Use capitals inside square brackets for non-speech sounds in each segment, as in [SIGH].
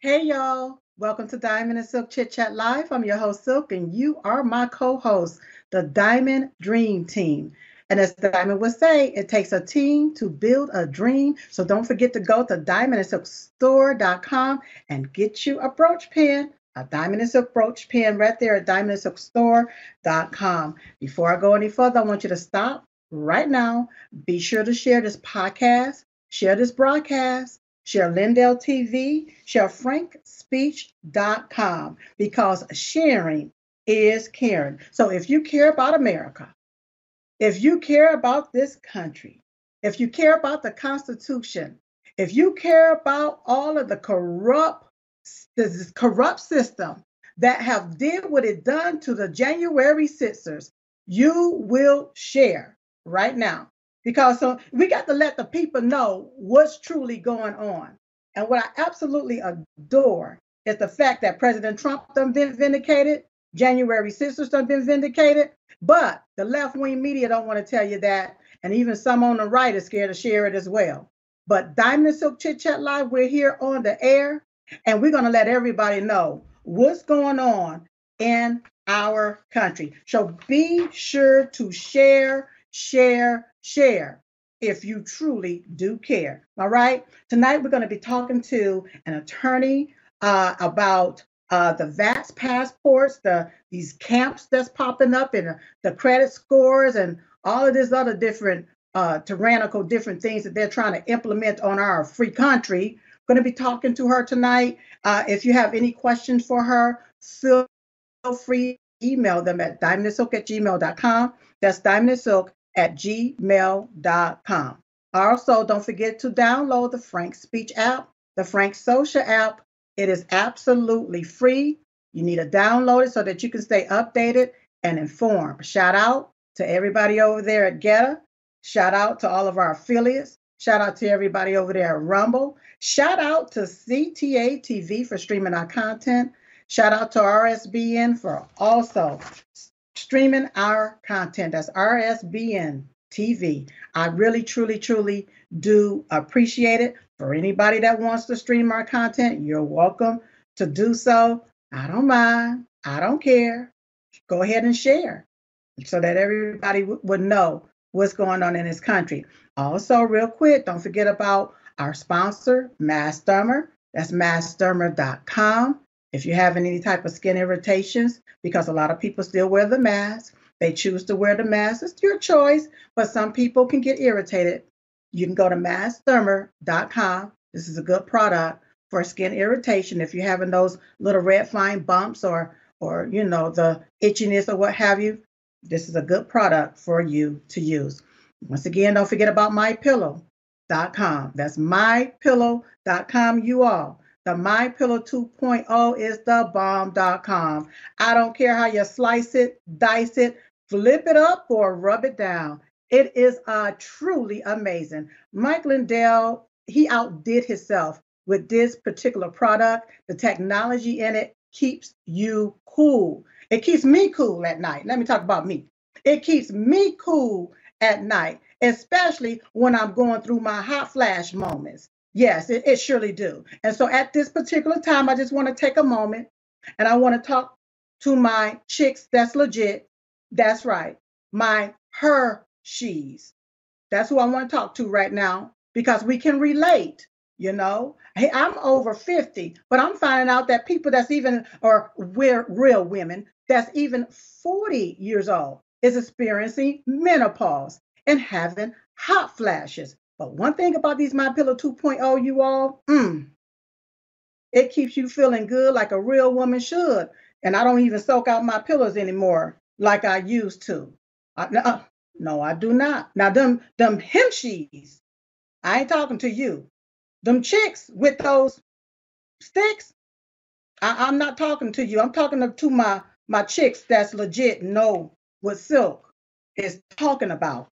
Hey, y'all. Welcome to Diamond and Silk Chit Chat Live. I'm your host, Silk, and you are my co host, the Diamond Dream Team. And as Diamond would say, it takes a team to build a dream. So don't forget to go to diamondandsilkstore.com and get you a brooch pin, a diamond and silk brooch pin right there at diamondandsilkstore.com. Before I go any further, I want you to stop right now. Be sure to share this podcast, share this broadcast, share Lindell TV, share frankspeech.com because sharing is caring. So if you care about America, if you care about this country, if you care about the Constitution, if you care about all of the corrupt, this corrupt system that have did what it done to the January Sixers, you will share right now because so we got to let the people know what's truly going on. And what I absolutely adore is the fact that President Trump done been vindicated, January Sixers done been vindicated, but the left wing media don't want to tell you that, and even some on the right are scared to share it as well. But Diamond Silk Chit Chat Live, we're here on the air, and we're going to let everybody know what's going on in our country. So be sure to share, share, share if you truly do care. All right. Tonight we're going to be talking to an attorney uh, about uh, the VAX passports, the these camps that's popping up, and the credit scores, and all of this other different uh, tyrannical different things that they're trying to implement on our free country. Going to be talking to her tonight. Uh, if you have any questions for her, feel free email them at diamondsilk at gmail.com. That's diamondsilk at gmail.com. Also, don't forget to download the Frank Speech app, the Frank Social app. It is absolutely free. You need to download it so that you can stay updated and informed. Shout out to everybody over there at GETTR. Shout out to all of our affiliates. Shout out to everybody over there at Rumble. Shout out to CTA TV for streaming our content. Shout out to RSBN for also streaming our content. That's RSBN TV. I really, truly, truly do appreciate it. For anybody that wants to stream our content, you're welcome to do so. I don't mind. I don't care. Go ahead and share so that everybody w- would know what's going on in this country. Also, real quick, don't forget about our sponsor, Mass Dermer. That's massdermer.com. If you're having any type of skin irritations, because a lot of people still wear the mask, they choose to wear the mask. It's your choice, but some people can get irritated. You can go to massdermer.com. This is a good product for skin irritation. If you're having those little red fine bumps or or you know the itchiness or what have you, this is a good product for you to use. Once again, don't forget about mypillow.com. That's mypillow.com, you all. The My Pillow 2.0 is the bomb.com. I don't care how you slice it, dice it, flip it up, or rub it down. It is uh, truly amazing. Mike Lindell, he outdid himself with this particular product. The technology in it keeps you cool. It keeps me cool at night. Let me talk about me. It keeps me cool at night, especially when I'm going through my hot flash moments. Yes, it, it surely do. And so at this particular time, I just want to take a moment and I want to talk to my chicks that's legit. That's right. My her she's. That's who I want to talk to right now because we can relate. You know, hey, I'm over 50, but I'm finding out that people that's even, or we're real women, that's even 40 years old is experiencing menopause and having hot flashes. But one thing about these My Pillow 2.0, you all, mm, it keeps you feeling good like a real woman should. And I don't even soak out my pillows anymore like I used to. I, uh, no, I do not. Now them them hemshees, I ain't talking to you. Them chicks with those sticks, I, I'm not talking to you. I'm talking to, to my my chicks that's legit know what silk is talking about.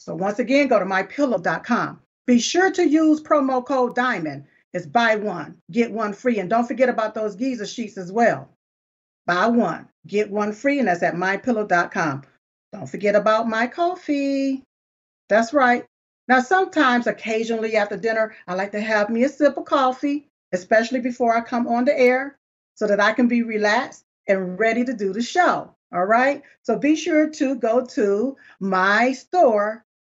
So once again, go to mypillow.com. Be sure to use promo code DIAMOND. It's buy one, get one free. And don't forget about those Giza sheets as well. Buy one, get one free, and that's at mypillow.com. Don't forget about my coffee. That's right. Now, sometimes, occasionally after dinner, I like to have me a sip of coffee. especially before I come on the air, so that I can be relaxed and ready to do the show. All right. So be sure to go to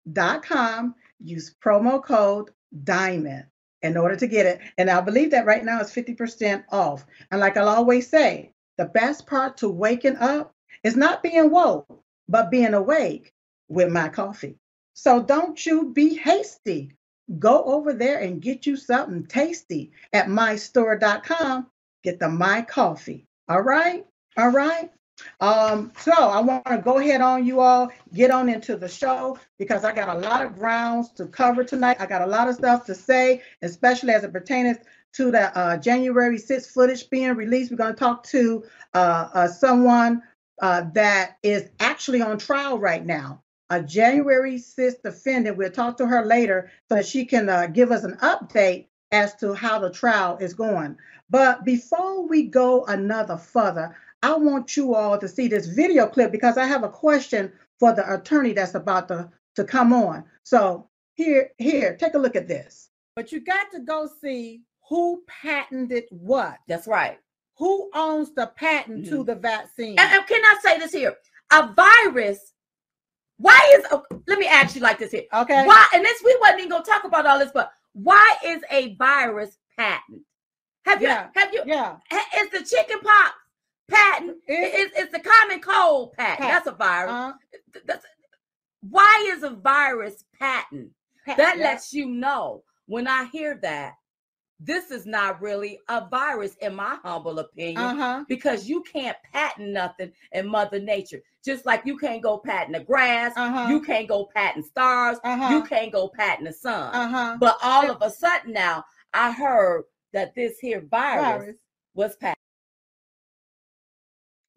mystore.com, use promo code DIAMOND in order to get it. And I believe that right now it's 50% off. And like I'll always say, the best part to waking up is not being woke, but being awake with my coffee. So don't you be hasty. Go over there and get you something tasty at mystore.com. Get the My Coffee. All right? All right? Um, so I want to go ahead on you all, get on into the show because I got a lot of grounds to cover tonight. I got a lot of stuff to say, especially as it pertains to the uh, January 6th footage being released. We're going to talk to uh, uh, someone uh, that is actually on trial right now. A January 6th defendant. We'll talk to her later so that she can uh, give us an update as to how the trial is going. But before we go another further, I want you all to see this video clip because I have a question for the attorney that's about to, to come on. So here, here, take a look at this. But you got to go see who patented what. That's right. Who owns the patent mm-hmm. to the vaccine? And, and, can I say this here? A virus. Why is? Oh, let me ask you like this here. Okay. Why? And this we wasn't even gonna talk about all this, but why is a virus patent? Have yeah. you? Have you? Yeah. Is the chicken pox patent. It's, it's the common cold patent. Pat. That's a virus. Uh-huh. That's, why is a virus patent? Pat, that yeah. lets you know when I hear that this is not really a virus, in my humble opinion, uh-huh. because you can't patent nothing in Mother Nature. Just like you can't go patent the grass, uh-huh. you can't go patent stars, uh-huh. you can't go patent the sun. Uh-huh. But all of a sudden now, I heard that this here virus, virus. was patented.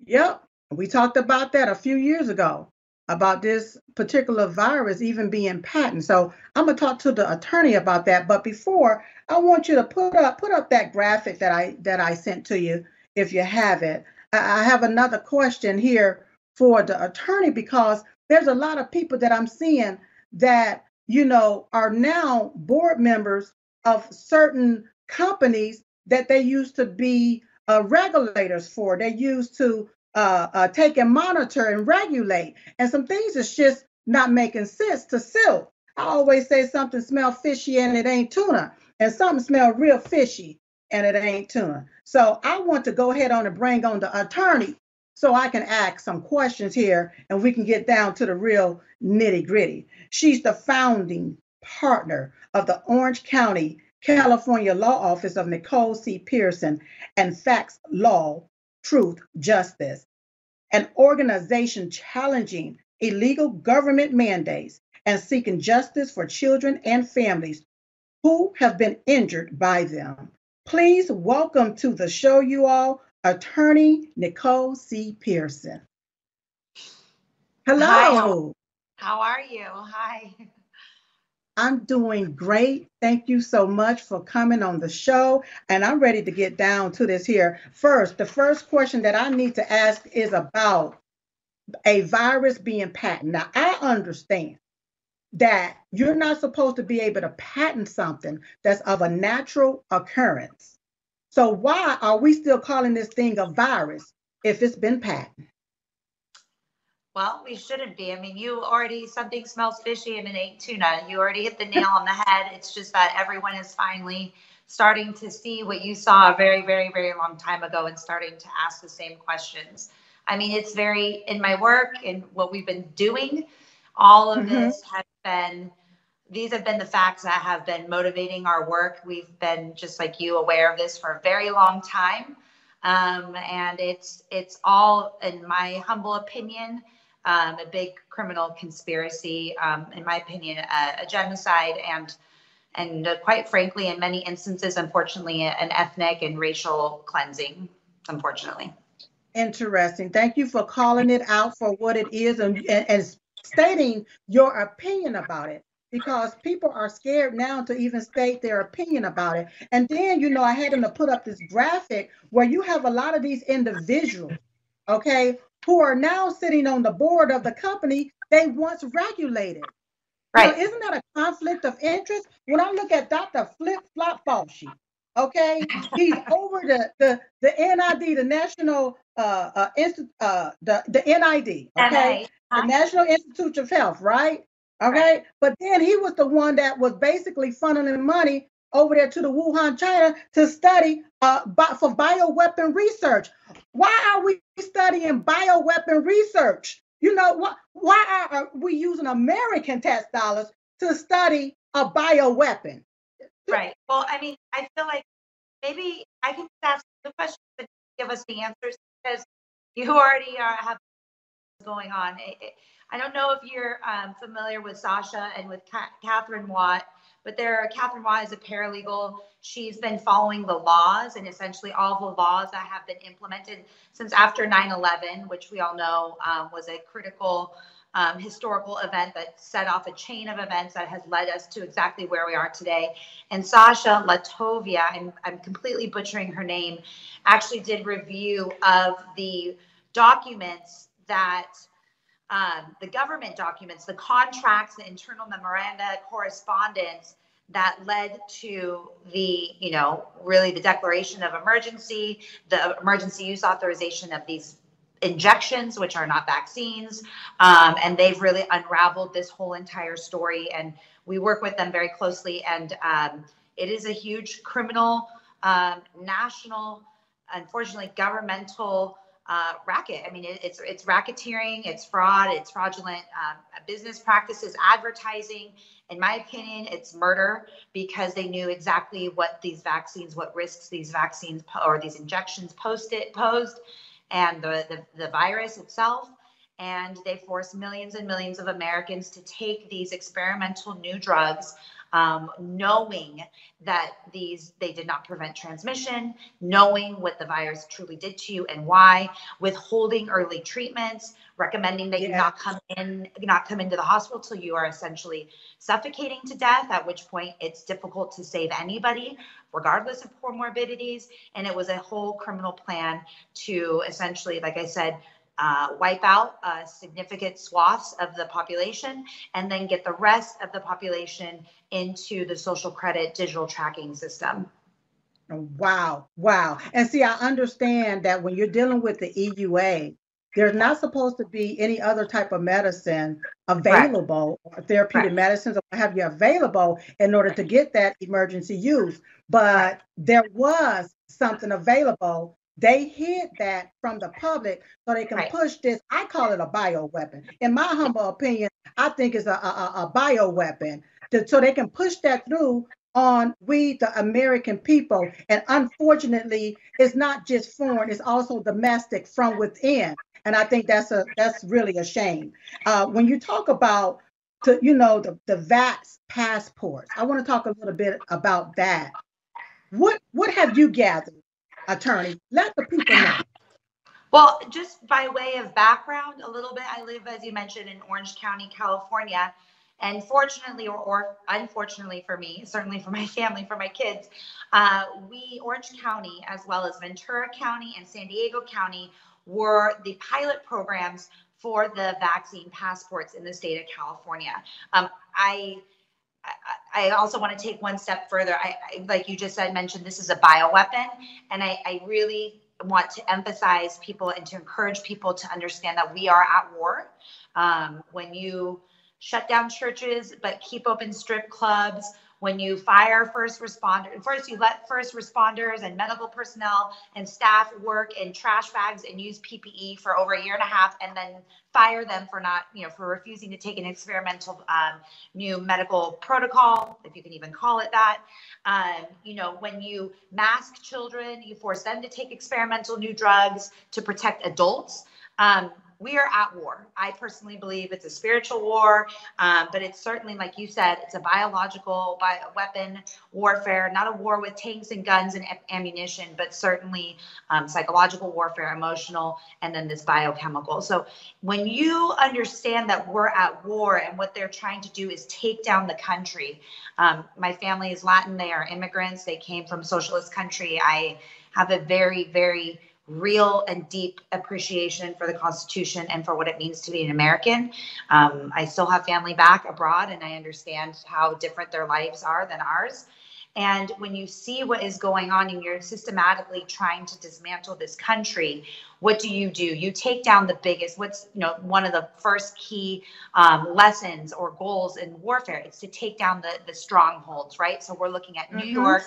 Yep. We talked about that a few years ago about this particular virus even being patent. So I'm gonna talk to the attorney about that. But before, I want you to put up put up that graphic that I that I sent to you if you have it. I have another question here for the attorney because there's a lot of people that I'm seeing that you know are now board members of certain companies that they used to be uh, regulators for. They used to uh, uh, take and monitor and regulate. And some things is just not making sense to silk. I always say something smell fishy and it ain't tuna, and something smell real fishy and it ain't tuna. So I want to go ahead on and bring on the attorney so I can ask some questions here and we can get down to the real nitty gritty. She's the founding partner of the Orange County, California Law Office of Nicole C. Pearson and Facts Law Truth, Justice, an organization challenging illegal government mandates and seeking justice for children and families who have been injured by them. Please welcome to the show, you all, attorney Nicole C. Pearson. Hello. Hi, how are you? Hi. I'm doing great. Thank you so much for coming on the show. And I'm ready to get down to this here. First, the first question that I need to ask is about a virus being patented. Now, I understand that you're not supposed to be able to patent something that's of a natural occurrence. So, why are we still calling this thing a virus if it's been patented? Well, we shouldn't be. I mean, you already, something smells fishy in an ain't tuna. You already hit the nail on the head. It's just that everyone is finally starting to see what you saw a very, very, very long time ago and starting to ask the same questions. I mean, it's very, in my work and what we've been doing, all of mm-hmm. this has been, these have been the facts that have been motivating our work. We've been, just like you, aware of this for a very long time. Um, and it's, it's all, in my humble opinion, um, a big criminal conspiracy, um, in my opinion, a, a genocide, and and uh, quite frankly, in many instances, unfortunately, an ethnic and racial cleansing. Unfortunately. Interesting. Thank you for calling it out for what it is and, and, and stating your opinion about it because people are scared now to even state their opinion about it. And then, you know, I had them to put up this graphic where you have a lot of these individuals, okay, who are now sitting on the board of the company they once regulated. Right. isn't that a conflict of interest? When I look at Dr. Flip Flop Fauci, Okay, he's over the the the NID, the National uh uh, Inst- uh the the NID. Okay, the National Institute of Health, right? Okay, right. but then he was the one that was basically funneling money over there to the Wuhan, China, to study uh, for bioweapon research. Why are we studying bioweapon research? You know what? Why are we using American tax dollars to study a bioweapon? Right. Well, I mean, I feel like maybe I can ask the question to give us the answers because you already are, have going on. I don't know if you're um, familiar with Sasha and with Katherine Watt but there, Katherine Watt is a paralegal. She's been following the laws and essentially all the laws that have been implemented since after 9 11, which we all know um, was a critical um, historical event that set off a chain of events that has led us to exactly where we are today. And Sasha Latovia, I'm, I'm completely butchering her name, actually did review of the documents that um, the government documents, the contracts, the internal memoranda, correspondence that led to the, you know, really the declaration of emergency, the emergency use authorization of these injections, which are not vaccines. Um, and they've really unraveled this whole entire story. And we work with them very closely. And um, it is a huge criminal, um, national, unfortunately, governmental uh, racket. I mean, it, it's it's racketeering, it's fraud, it's fraudulent um, business practices, advertising. In my opinion, it's murder because they knew exactly what these vaccines, what risks these vaccines or these injections posted posed, and the, the the virus itself. And they forced millions and millions of Americans to take these experimental new drugs um, knowing that these they did not prevent transmission, knowing what the virus truly did to you and why, withholding early treatments, recommending that yeah. you not come in, not come into the hospital till you are essentially suffocating to death. At which point it's difficult to save anybody, regardless of comorbidities. And it was a whole criminal plan to essentially, like I said, uh, wipe out uh, significant swaths of the population and then get the rest of the population into the social credit digital tracking system. Wow, wow. And see, I understand that when you're dealing with the EUA, there's not supposed to be any other type of medicine available, or therapeutic medicines or what have you available in order to get that emergency use. But there was something available they hid that from the public so they can right. push this. I call it a bio weapon. In my humble opinion, I think it's a, a, a bio weapon to, so they can push that through on we, the American people. And unfortunately, it's not just foreign, it's also domestic from within. And I think that's a that's really a shame. Uh, when you talk about to, you know the, the VAX passports, I want to talk a little bit about that. What what have you gathered attorney. Let the people know. Well, just by way of background, a little bit, I live, as you mentioned, in Orange County, California. And fortunately, or, or unfortunately for me, certainly for my [LAUGHS] family, for my kids, uh, we, Orange County, as well as Ventura County and San Diego County, were the pilot programs for the vaccine passports in the state of California. Um, I I also want to take one step further. I, I, like you just said, mentioned this is a bioweapon, and I, I really want to emphasize people and to encourage people to understand that we are at war. Um, when you shut down churches but keep open strip clubs, when you fire first responders, first you let first responders and medical personnel and staff work in trash bags and use PPE for over a year and a half, and then fire them for not, you know, for refusing to take an experimental um, new medical protocol, if you can even call it that. Um, you know, when you mask children, you force them to take experimental new drugs to protect adults. Um, we are at war. I personally believe it's a spiritual war, um, but it's certainly, like you said, it's a biological bio weapon warfare, not a war with tanks and guns and ammunition, but certainly um, psychological warfare, emotional, and then this biochemical. So when you understand that we're at war and what they're trying to do is take down the country, um, my family is Latin, they are immigrants, they came from socialist country. I have a very, very real and deep appreciation for the Constitution and for what it means to be an American. Um, I still have family back abroad, and I understand how different their lives are than ours. And when you see what is going on and you're systematically trying to dismantle this country, what do you do? You take down the biggest, what's, you know, one of the first key um, lessons or goals in warfare is to take down the, the strongholds, right? So we're looking at New mm-hmm. York,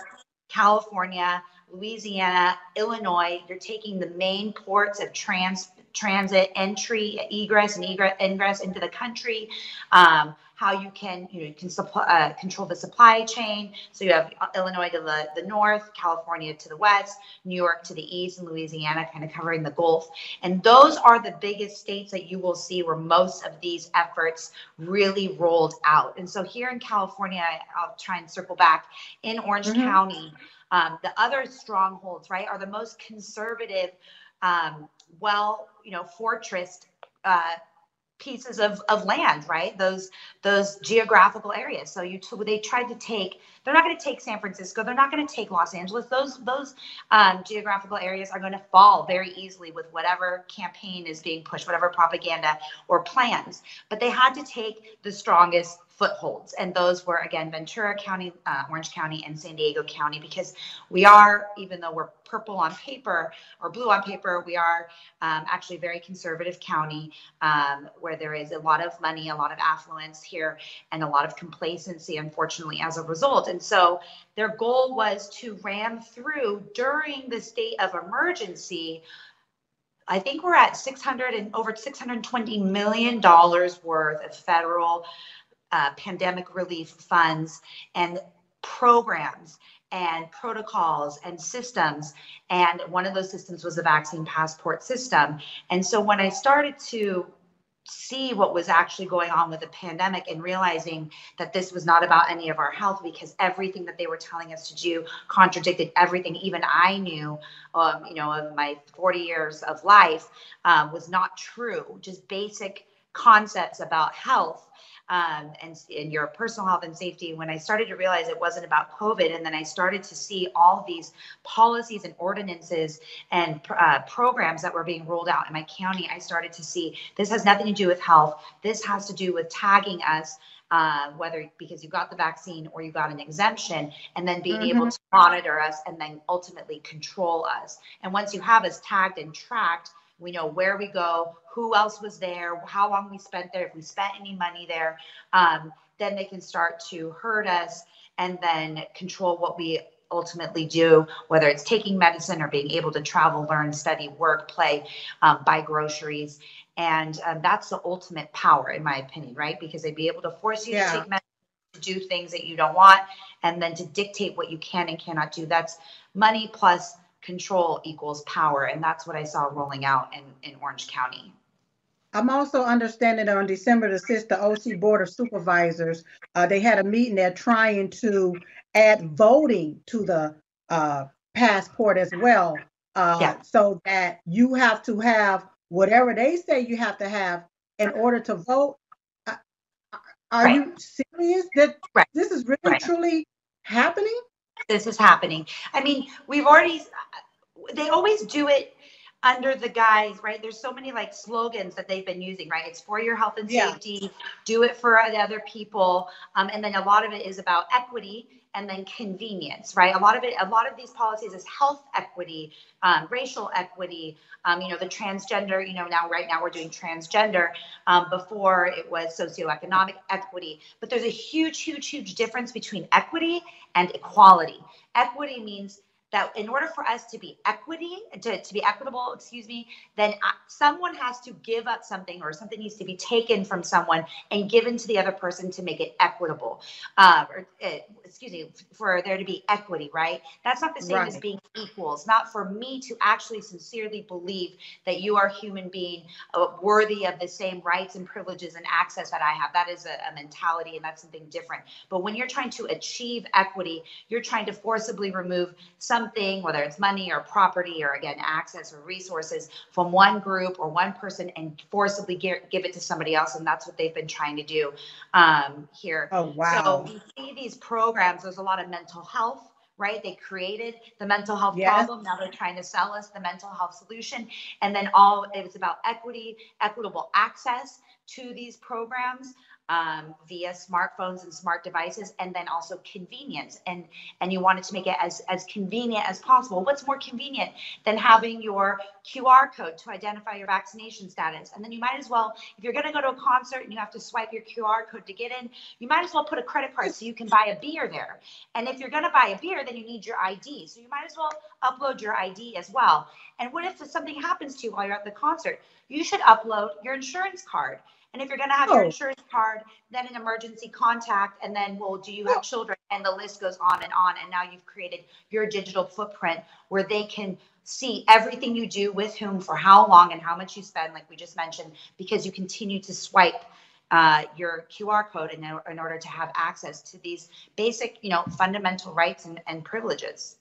California, Louisiana, Illinois. You're taking the main ports of trans transit, entry, egress, and egress, ingress into the country. Um, how you can you know you can supply, uh, control the supply chain. So you have Illinois to the, the north, California to the west, New York to the east, and Louisiana kind of covering the Gulf. And those are the biggest states that you will see where most of these efforts really rolled out. And so here in California, I'll try and circle back in Orange mm-hmm. County. Um, the other strongholds, right, are the most conservative, um, well, you know, fortress uh, pieces of, of land, right? Those those geographical areas. So you t- they tried to take. They're not going to take San Francisco. They're not going to take Los Angeles. Those those um, geographical areas are going to fall very easily with whatever campaign is being pushed, whatever propaganda or plans. But they had to take the strongest footholds. And those were, again, Ventura County, uh, Orange County, and San Diego County, because we are, even though we're purple on paper or blue on paper, we are um, actually a very conservative county um, where there is a lot of money, a lot of affluence here, and a lot of complacency, unfortunately, as a result. And so their goal was to ram through during the state of emergency I think we're at 600 and over 620 million dollars worth of federal uh, pandemic relief funds and programs and protocols and systems. And one of those systems was the vaccine passport system. And so when I started to see what was actually going on with the pandemic and realizing that this was not about any of our health because everything that they were telling us to do contradicted everything even I knew, um, you know, of my 40 years of life um, was not true. Just basic concepts about health um, and, and your personal health and safety when i started to realize it wasn't about covid and then i started to see all these policies and ordinances and uh, programs that were being rolled out in my county i started to see this has nothing to do with health this has to do with tagging us uh, whether because you got the vaccine or you got an exemption, and then being mm-hmm. able to monitor us and then ultimately control us. And once you have us tagged and tracked, we know where we go, who else was there, how long we spent there, if we spent any money there. Um, then they can start to hurt us and then control what we ultimately do, whether it's taking medicine or being able to travel, learn, study, work, play, um, buy groceries. And um, that's the ultimate power, in my opinion, right? Because they'd be able to force you yeah. to take medicine, to do things that you don't want, and then to dictate what you can and cannot do. That's money plus control equals power. And that's what I saw rolling out in, in Orange County. I'm also understanding that on December the 6th, the OC Board of Supervisors, uh, they had a meeting there trying to add voting to the uh, passport as well. Uh, yeah. So that you have to have whatever they say you have to have in order to vote. Uh, are right. you serious that right. this is really right. truly happening? This is happening. I mean, we've already, they always do it under the guise, right? There's so many like slogans that they've been using, right? It's for your health and safety, yeah. do it for other people. Um, and then a lot of it is about equity and then convenience, right? A lot of it, a lot of these policies is health equity, um, racial equity, um, you know, the transgender, you know, now right now we're doing transgender. Um, before it was socioeconomic equity, but there's a huge, huge, huge difference between equity and equality. Equity means that in order for us to be equity to, to be equitable excuse me then uh, someone has to give up something or something needs to be taken from someone and given to the other person to make it equitable uh, or uh, excuse me for there to be equity right? That's not the same right. as being equals not for me to actually sincerely believe that you are a human being uh, worthy of the same rights and privileges and access that i have. That is a, a mentality and that's something different. But when you're trying to achieve equity you're trying to forcibly remove some something, whether it's money or property or again, access or resources from one group or one person and forcibly give, give it to somebody else. And that's what they've been trying to do um, here. Oh, wow. So we see these programs, there's a lot of mental health right? They created the mental health yes. problem. Now they're trying to sell us the mental health solution. And then all it was about equity, equitable access to these programs. Um, via smartphones and smart devices and then also convenience. And and you wanted to make it as as convenient as possible. What's more convenient than having your qr code to identify your vaccination status? And then you might as well if you're going to go to a concert and you have to swipe your qr code to get in you might as well put a credit card so you can buy a beer there. And if you're going to buy a beer then you need your id so you might as well upload your id as well. And what if something happens to you while you're at the concert? You should upload your insurance card and if you're going to have oh. your insurance card, then an emergency contact, and then, well, do you have children? And the list goes on and on. And now you've created your digital footprint where they can see everything you do with whom for how long and how much you spend, like we just mentioned, because you continue to swipe uh, your QR code in, in order to have access to these basic, you know, fundamental rights and, and privileges.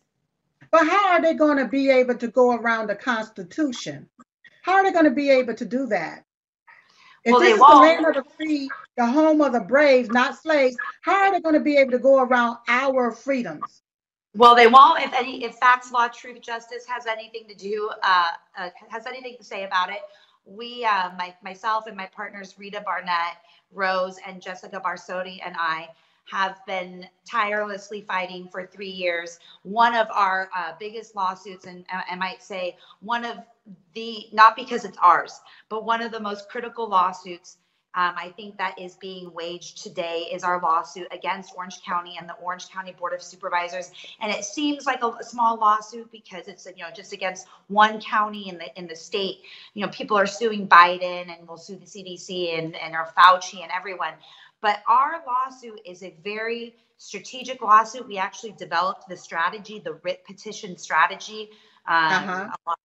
But how are they going to be able to go around the Constitution? How are they going to be able to do that? If well, this is won't. the land of the free, the home of the brave, not slaves, how are they going to be able to go around our freedoms? Well, they won't. If any, if facts, law, truth, justice has anything to do, uh, uh, has anything to say about it, we, uh, my, myself and my partners, Rita Barnett, Rose, and Jessica Barsotti, and I have been tirelessly fighting for three years. One of our uh, biggest lawsuits, and I might say one of the, not because it's ours, but one of the most critical lawsuits um, I think that is being waged today is our lawsuit against Orange County and the Orange County Board of Supervisors. And it seems like a, a, small lawsuit because it's you know just against one county in the in the state. You know, people are suing Biden and will sue the CDC and and our Fauci and everyone. But our lawsuit is a very strategic lawsuit. We actually developed the strategy, the writ petition strategy. Um, uh-huh. a, lot,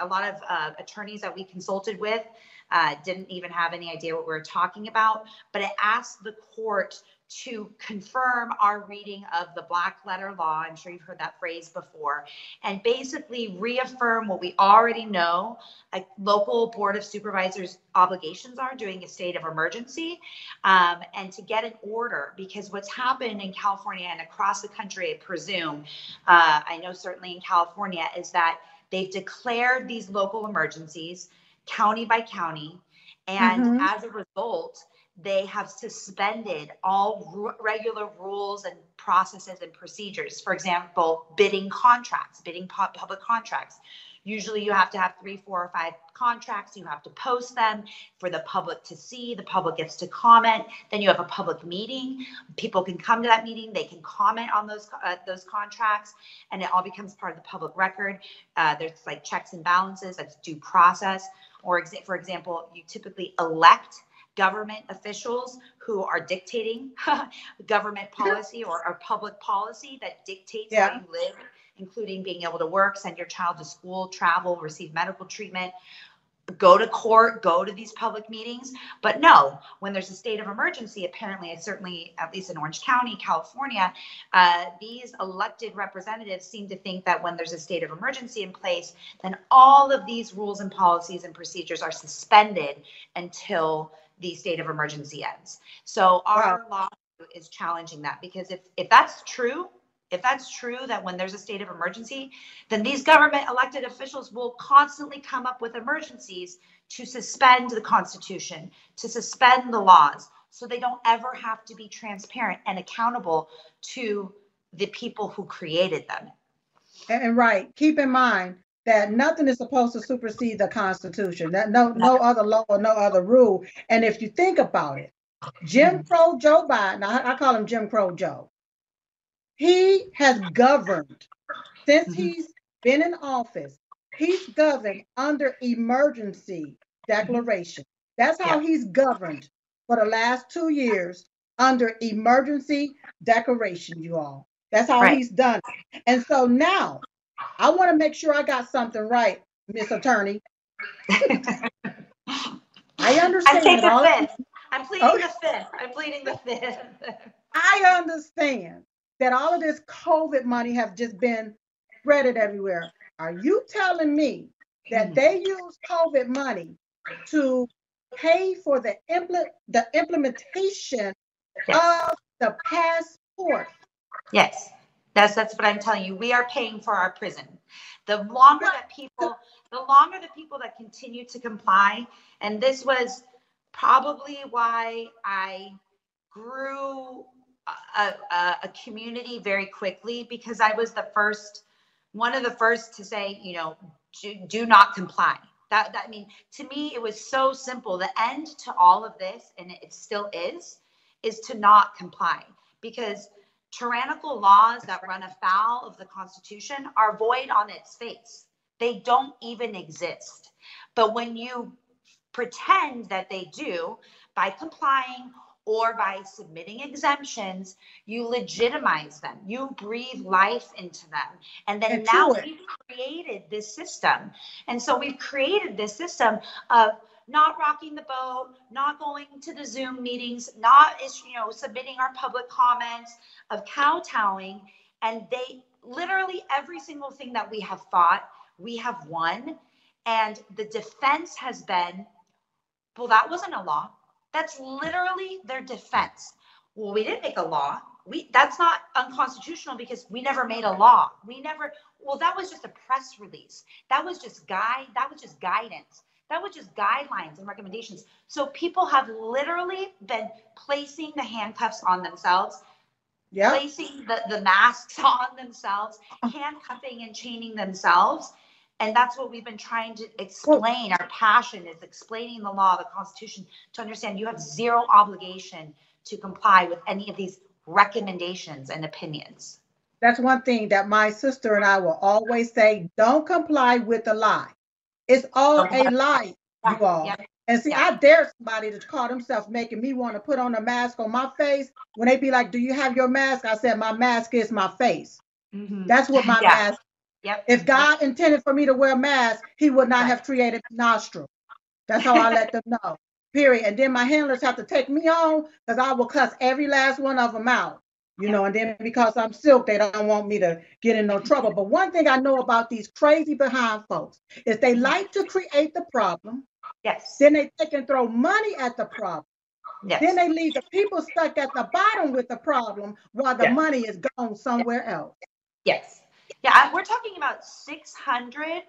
a, lot, of uh, attorneys that we consulted with uh, didn't even have any idea what we were talking about. But it asked the court to confirm our reading of the black letter law. I'm sure you've heard that phrase before, and basically reaffirm what we already know a local board of supervisors obligations are during a state of emergency um, and to get an order because what's happened in California and across the country, I presume, uh, I know certainly in California, is that they've declared these local emergencies county by county. And mm-hmm. as a result, they have suspended all regular rules and processes and procedures. For example, bidding contracts, bidding public contracts. Usually, you have to have three, four, or five contracts. You have to post them for the public to see. The public gets to comment. Then you have a public meeting. People can come to that meeting. They can comment on those uh, those contracts, and it all becomes part of the public record. Uh, there's like checks and balances. That's due process. Or, for example, you typically elect government officials who are dictating [LAUGHS] government policy or, or public policy that dictates yeah. how you live, including being able to work, send your child to school, travel, receive medical treatment, go to court, go to these public meetings. But no, when there's a state of emergency, apparently, certainly at least in Orange County, California, uh, these elected representatives seem to think that when there's a state of emergency in place, then all of these rules and policies and procedures are suspended until the state of emergency ends. So our wow. law is challenging that because if if that's true, if that's true that when there's a state of emergency, then these government elected officials will constantly come up with emergencies to suspend the Constitution, to suspend the laws, so they don't ever have to be transparent and accountable to the people who created them. And right, keep in mind that nothing is supposed to supersede the Constitution. That no no other law or no other rule. And if you think about it, Jim Crow Joe Biden, I, I call him Jim Crow Joe he has governed since mm-hmm. he's been in office. He's governed under emergency declaration. That's how yeah. he's governed for the last two years under emergency declaration, you all. That's how right. he's done. It. And so now I want to make sure I got something right, Miss Attorney. I [LAUGHS] understand. I take the fifth. I'm pleading okay. the fifth. I'm pleading the fifth. I understand that all of this COVID money have just been spreaded everywhere. Are you telling me that hmm. they use COVID money to pay for the implement the implementation yes. of the passport? Yes. That's that's what I'm telling you. We are paying for our prison. The longer that people the longer the people that continue to comply, and this was probably why I grew a, a, a community very quickly because I was the first, one of the first to say, you know, do, do not comply. That, that I mean, to me, it was so simple. The end to all of this, and it still is, is to not comply because tyrannical laws that run afoul of the Constitution are void on its face. They don't even exist. But when you pretend that they do by complying or by submitting exemptions, you legitimize them. You breathe life into them. And then now we've created this system. And so we've created this system of not rocking the boat, not going to the Zoom meetings, not you know submitting our public comments, of kowtowing, and they literally every single thing that we have fought, we have won, and the defense has been, well, that wasn't a law. That's literally their defense. Well, we didn't make a law. We that's not unconstitutional because we never made a law. We never. Well, that was just a press release. That was just guide. That was just guidance. That was just guidelines and recommendations. So people have literally been placing the handcuffs on themselves, yep. placing the, the masks [LAUGHS] on themselves, handcuffing and chaining themselves. And that's what we've been trying to explain. Our passion is explaining the law, the Constitution, to understand you have zero obligation to comply with any of these recommendations and opinions. That's one thing that my sister and I will always say don't comply with the lie. It's all a lie, you all. And see, I dare somebody to call themselves making me want to put on a mask on my face when they be like, Do you have your mask? I said, My mask is my face. Mm-hmm. That's what my [LAUGHS] yeah. mask. Yep. If God intended for me to wear a mask, He would not have created nostril. That's how I let them know. Period. And then my handlers have to take me on because I will cuss every last one of them out you know, and then because I'm silk, they don't want me to get in no trouble. But one thing I know about these crazy behind folks is they like to create the problem. Yes. Then they take and throw money at the problem. Yes. Then they leave the people stuck at the bottom with the problem while the yes. money is gone somewhere else. Yes. Yeah, we're talking about 600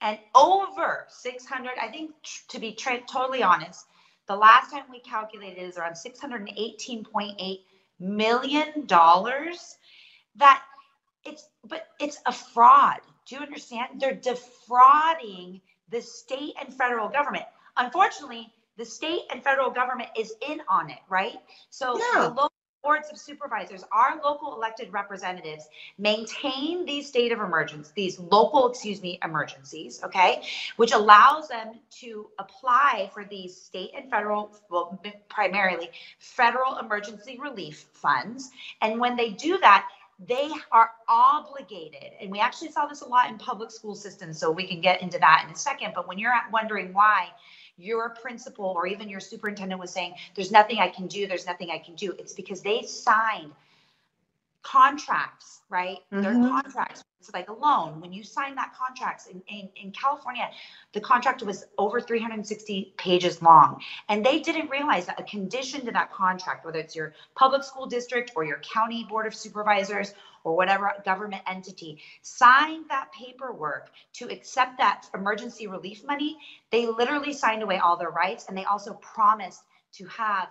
and over 600. I think to be tra- totally honest, the last time we calculated is around 618.8 million dollars that it's but it's a fraud do you understand they're defrauding the state and federal government unfortunately the state and federal government is in on it right so yeah. the local boards of supervisors, our local elected representatives maintain these state of emergency, these local, excuse me, emergencies, okay, which allows them to apply for these state and federal, well, primarily federal emergency relief funds. And when they do that, they are obligated, and we actually saw this a lot in public school systems, so we can get into that in a second. But when you're wondering why your principal or even your superintendent was saying, there's nothing I can do, there's nothing I can do. It's because they signed contracts, right? Mm-hmm. Their contracts. It's like a loan. When you sign that contract in, in, in California, the contract was over 360 pages long. And they didn't realize that a condition to that contract, whether it's your public school district or your county board of supervisors or whatever government entity signed that paperwork to accept that emergency relief money, they literally signed away all their rights and they also promised to have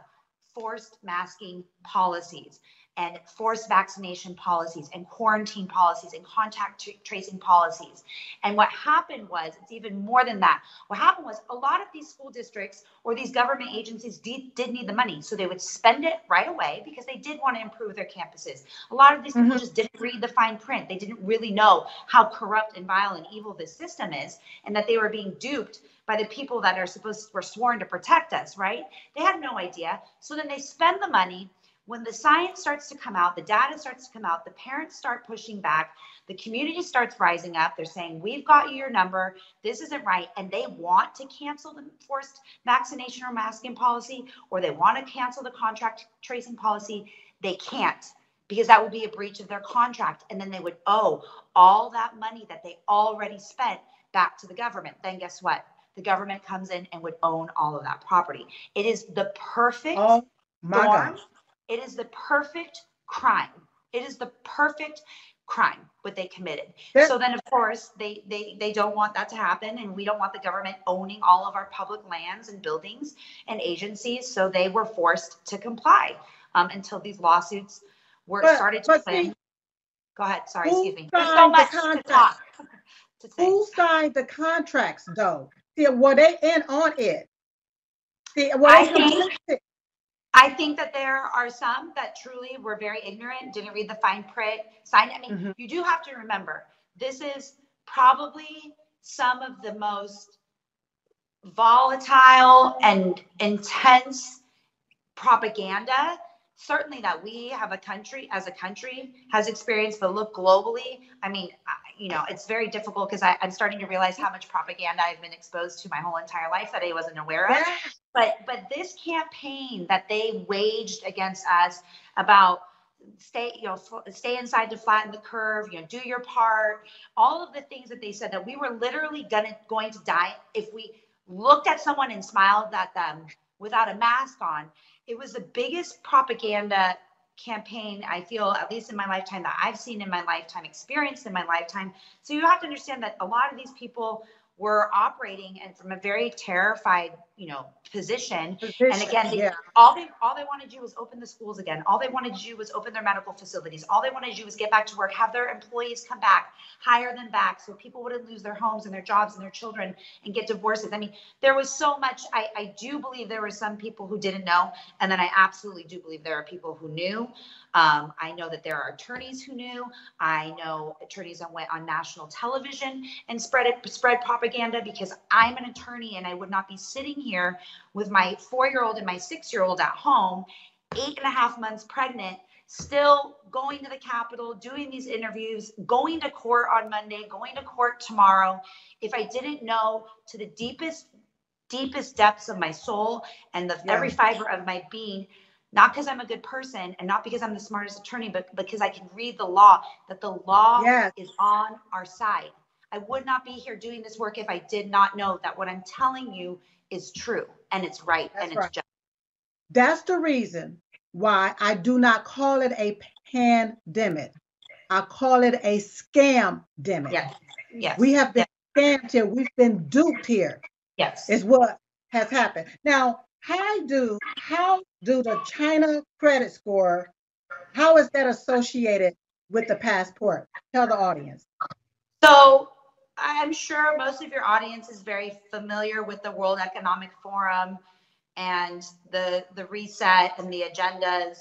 forced masking policies and forced vaccination policies and quarantine policies and contact t- tracing policies. And what happened was, it's even more than that. What happened was a lot of these school districts or these government agencies did, did need the money. So they would spend it right away because they did want to improve their campuses. A lot of these mm-hmm. people just didn't read the fine print. They didn't really know how corrupt and vile and evil this system is and that they were being duped by the people that are supposed were sworn to protect us, right? They had no idea. So then they spend the money when the science starts to come out, the data starts to come out, the parents start pushing back, the community starts rising up. They're saying, We've got your number. This isn't right. And they want to cancel the forced vaccination or masking policy, or they want to cancel the contract tracing policy. They can't because that would be a breach of their contract. And then they would owe all that money that they already spent back to the government. Then guess what? The government comes in and would own all of that property. It is the perfect oh, my God it is the perfect crime. It is the perfect crime what they committed. Yeah. So then of course they they they don't want that to happen and we don't want the government owning all of our public lands and buildings and agencies so they were forced to comply. um, until these lawsuits were but, started to see, Go ahead. Sorry, excuse me. There's so much the to talk. [LAUGHS] to Who signed the contracts though? See, were they in on it? See, were I think, I think that there are some that truly were very ignorant, didn't read the fine print, sign. I mean, mm-hmm. you do have to remember this is probably some of the most volatile and intense propaganda certainly that we have a country as a country has experienced but look globally i mean you know it's very difficult because i'm starting to realize how much propaganda i've been exposed to my whole entire life that i wasn't aware of. But but this campaign that they waged against us about stay you know stay inside to flatten the curve you know do your part all of the things that they said that we were literally gonna going to die. If we looked at someone and smiled at them without a mask on it was the biggest propaganda campaign I feel, at least in my lifetime, that I've seen in my lifetime, experienced in my lifetime. So you have to understand that a lot of these people were operating and from a very terrified you know position, position and again they, yeah. all they all they wanted to do was open the schools again. All they wanted to do was open their medical facilities. All they wanted to do was get back to work have their employees come back hire them back so people wouldn't lose their homes and their jobs and their children and get divorces. I mean there was so much i i do believe there were some people who didn't know and then i absolutely do believe there are people who knew. Um, I know that there are attorneys who knew. I know attorneys that went on national television and spread it, spread propaganda because I'm an attorney and I would not be sitting here with my four-year-old and my six-year-old at home, eight and a half months pregnant, still going to the Capitol, doing these interviews, going to court on Monday, going to court tomorrow. If I didn't know to the deepest, deepest depths of my soul and the, yeah. every fiber of my being not because I'm a good person and not because I'm the smartest attorney, but because I can read the law, that the law yes. is on our side. I would not be here doing this work if I did not know that what I'm telling you is true and it's right That's and it's just. That's the reason why I do not call it a pandemic. I call it a scam demic. Yes. Yes. We have been yes. scammed here. We've been duped here. Yes. Is what has happened. Now, how do how do the China credit score how is that associated with the passport? Tell the audience. So I'm sure most of your audience is very familiar with the World Economic Forum and the the reset and the agendas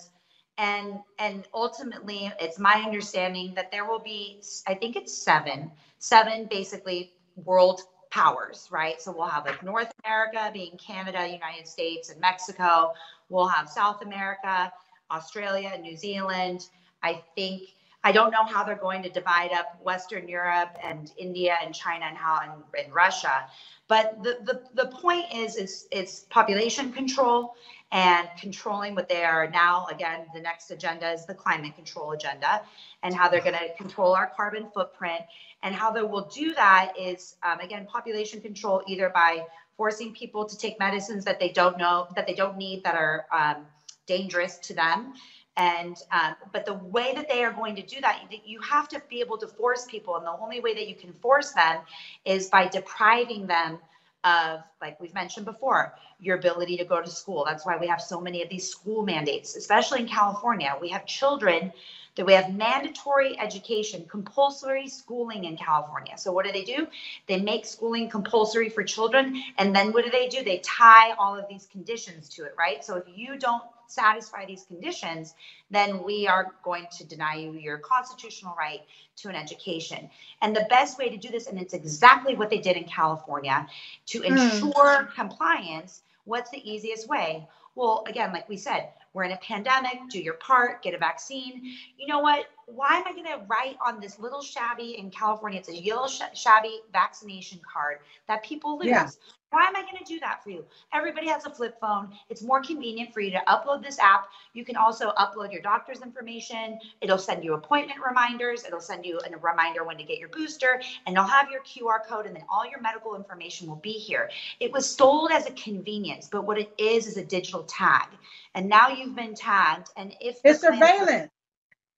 and and ultimately it's my understanding that there will be I think it's seven seven basically world powers, right? So we'll have like North America being Canada, United States, and Mexico. We'll have South America, Australia, New Zealand. I think I don't know how they're going to divide up Western Europe and India and China and how and, and Russia. But the, the, the point is, is it's population control and controlling what they are now. Again, the next agenda is the climate control agenda and how they're going to control our carbon footprint. And how they will do that is, um, again, population control either by forcing people to take medicines that they don't know, that they don't need, that are um, dangerous to them and um, but the way that they are going to do that you have to be able to force people and the only way that you can force them is by depriving them of like we've mentioned before your ability to go to school that's why we have so many of these school mandates especially in california we have children that we have mandatory education, compulsory schooling in California. So what do they do? They make schooling compulsory for children. And then what do they do? They tie all of these conditions to it, right? So if you don't satisfy these conditions, then we are going to deny you your constitutional right to an education. And the best way to do this, and it's exactly what they did in California, to hmm. ensure mm. compliance, what's the easiest way? Well, again, like we said, we're in a pandemic, do your part, get a vaccine. You know what? Why am I going to write on this little shabby in California? It's a yellow sh- shabby vaccination card that people lose. Yeah. Why am I going to do that for you? Everybody has a flip phone. It's more convenient for you to upload this app. You can also upload your doctor's information. It'll send you appointment reminders. It'll send you a reminder when to get your booster, and it'll have your QR code, and then all your medical information will be here. It was sold as a convenience, but what it is is a digital tag. And now you've been tagged, and if it's surveillance,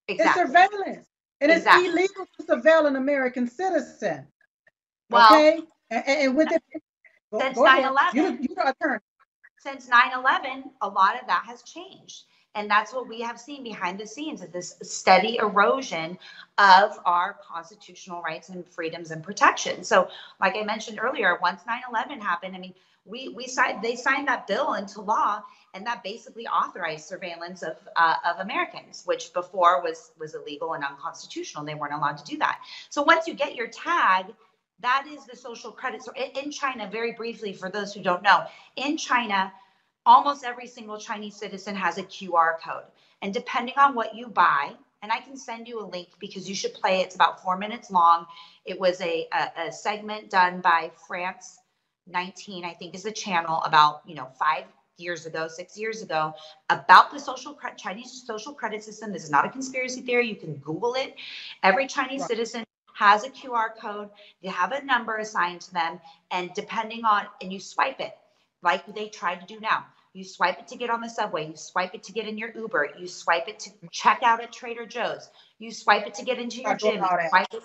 exactly. it's surveillance, and exactly. it's illegal to surveil an American citizen. Well, okay, and, and with it since 9 11. You, you turn. Since 9 11, a lot of that has changed. And that's what we have seen behind the scenes is this steady erosion of our constitutional rights and freedoms and protections. So, like I mentioned earlier, once 9/11 happened, I mean, we we signed they signed that bill into law, and that basically authorized surveillance of uh, of Americans, which before was was illegal and unconstitutional. They weren't allowed to do that. So once you get your tag, that is the social credit. So in China, very briefly for those who don't know, in China almost every single Chinese citizen has a QR code. And depending on what you buy, and I can send you a link because you should play. It. It's about four minutes long. It was a, a, a segment done by France 19, I think is the channel about, you know, five years ago, six years ago, about the social Chinese social credit system. This is not a conspiracy theory. You can Google it. Every Chinese right. citizen has a QR code. They have a number assigned to them, and depending on, and you swipe it like they try to do now. You swipe it to get on the subway. You swipe it to get in your Uber. You swipe it to check out at Trader Joe's. You swipe it to get into your gym. You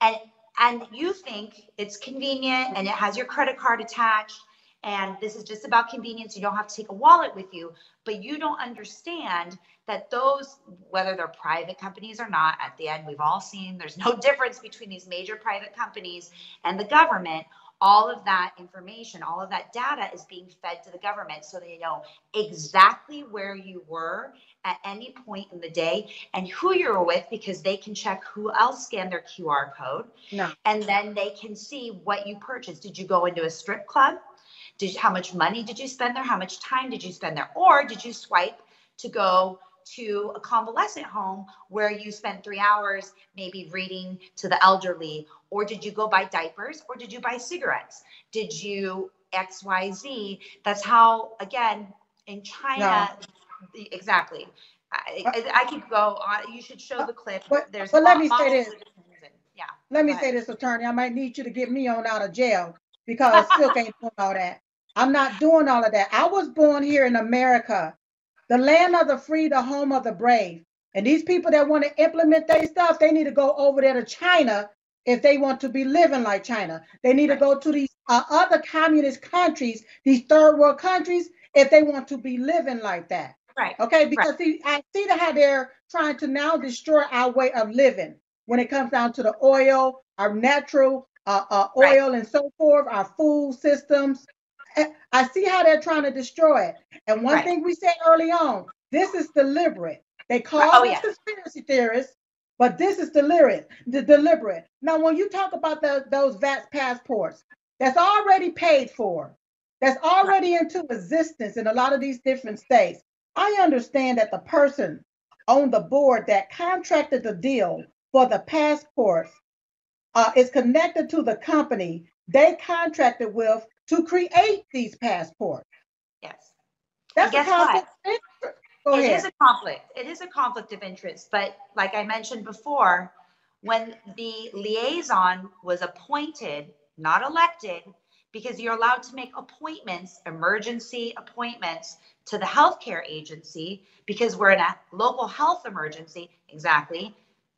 and and you think it's convenient and it has your credit card attached and this is just about convenience you don't have to take a wallet with you but you don't understand that those whether they're private companies or not at the end we've all seen there's no [LAUGHS] difference between these major private companies and the government all of that information, all of that data is being fed to the government so they know exactly where you were at any point in the day and who you were with because they can check who else scanned their QR code. No. And then they can see what you purchased. Did you go into a strip club? Did how much money did you spend there? How much time did you spend there? Or did you swipe to go to a convalescent home where you spent three hours maybe reading to the elderly? Or did you go buy diapers? Or did you buy cigarettes? Did you xyz that's how again in china no. exactly. I, uh, I, could go on you should show the clip. But, there's but let me say this. yeah let me say this attorney. I might need you to get me on out of jail because I still can't do all that. I'm not doing all of that. I was born here in america the land of the free, the home of the brave. And these people that want to implement their stuff, they need to go over there to China if they want to be living like China. They need to go to these uh, other communist countries, these third world countries, if they want to be living like that. Right. Okay. Because right. See, I see how they're trying to now destroy our way of living when it comes down to the oil, our natural uh, uh, oil, right. and so forth, our food systems, [LAUGHS] I see how they're trying to destroy it. And one right. thing we said early on, this is deliberate. They call oh, yeah. conspiracy theorists, but this is deliberate. The deliberate. Now, when you talk about the, those VAX passports, that's already paid for. That's already into existence in a lot of these different states. I understand that the person on the board that contracted the deal for the passports uh, is connected to the company they contracted with to create these passports. Yes. That's guess what? Go it ahead. is a conflict. It is a conflict of interest. But like I mentioned before, when the liaison was appointed, not elected, because you're allowed to make appointments, emergency appointments to the healthcare agency because we're in a local health emergency. Exactly.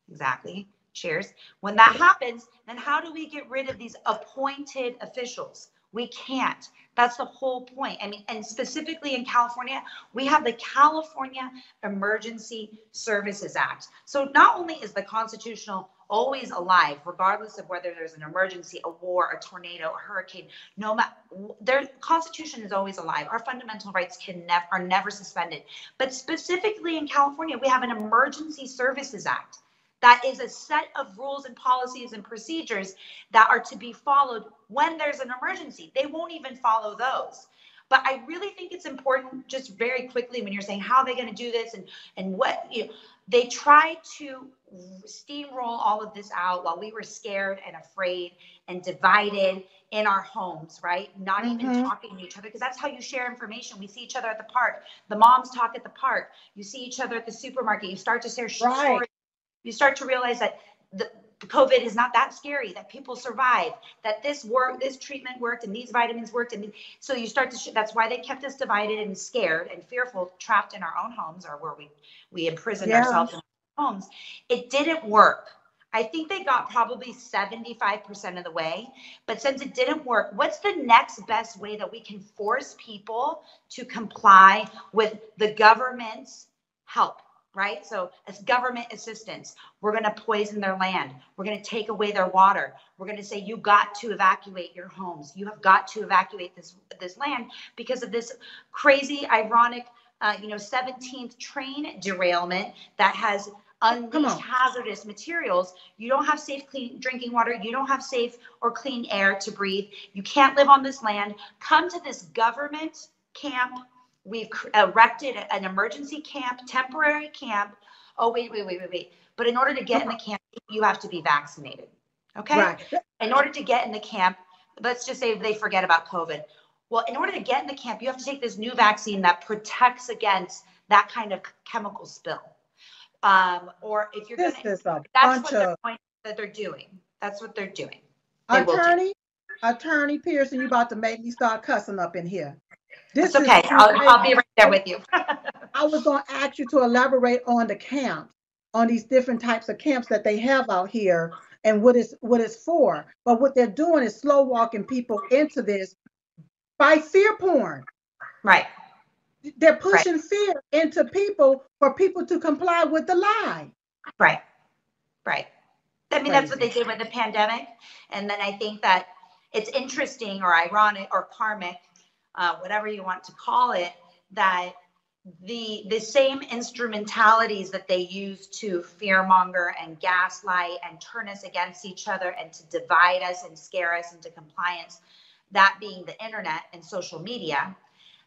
Exactly. Cheers. When that happens, then how do we get rid of these appointed officials? We can't. That's the whole point. I mean, and specifically in California, we have the California Emergency Services Act. So not only is the constitutional always alive, regardless of whether there's an emergency, a war, a tornado, a hurricane, no matter their constitution is always alive. Our fundamental rights can never are never suspended. But specifically in California, we have an Emergency Services Act that is a set of rules and policies and procedures that are to be followed when there's an emergency. They won't even follow those. But I really think it's important, just very quickly, when you're saying how are they going to do this and and what you know, they try to steamroll all of this out while we were scared and afraid and divided in our homes, right? Not mm-hmm. even talking to each other because that's how you share information. We see each other at the park. The moms talk at the park. You see each other at the supermarket. You start to share right. stories you start to realize that the COVID is not that scary, that people survive, that this work, this treatment worked, and these vitamins worked. And so you start to, sh- that's why they kept us divided and scared and fearful, trapped in our own homes or where we, we imprisoned yeah. ourselves in our homes. It didn't work. I think they got probably 75% of the way. But since it didn't work, what's the next best way that we can force people to comply with the government's help right? So as government assistance, we're going to poison their land. We're going to take away their water. We're going to say you got to evacuate your homes. You have got to evacuate this this land because of this crazy, ironic, uh, you know, 17th train derailment that has unleashed hazardous materials. You don't have safe, clean drinking water. You don't have safe or clean air to breathe. You can't live on this land. Come to this government camp We've erected an emergency camp, temporary camp. Oh, wait, wait, wait, wait, wait. But in order to get in the camp, you have to be vaccinated. Okay. Right. In order to get in the camp, let's just say they forget about COVID. Well, in order to get in the camp, you have to take this new vaccine that protects against that kind of chemical spill. Um, or if you're going to, that's what they're that they're doing. That's what they're doing. They attorney, attorney Pearson, you're about to make me start cussing up in here. This okay. I'll, I'll be right there with you. [LAUGHS] I was going to ask you to elaborate on the camps, on these different types of camps that they have out here and what is what it's for. But what they're doing is slow walking people into this by fear porn. Right. They're pushing right. fear into people for people to comply with the lie. Right. Right. I mean, Crazy. that's what they did with the pandemic. And then I think that it's interesting or ironic or karmic uh, whatever you want to call it, that the the same instrumentalities that they use to fearmonger and gaslight and turn us against each other and to divide us and scare us into compliance, that being the internet and social media,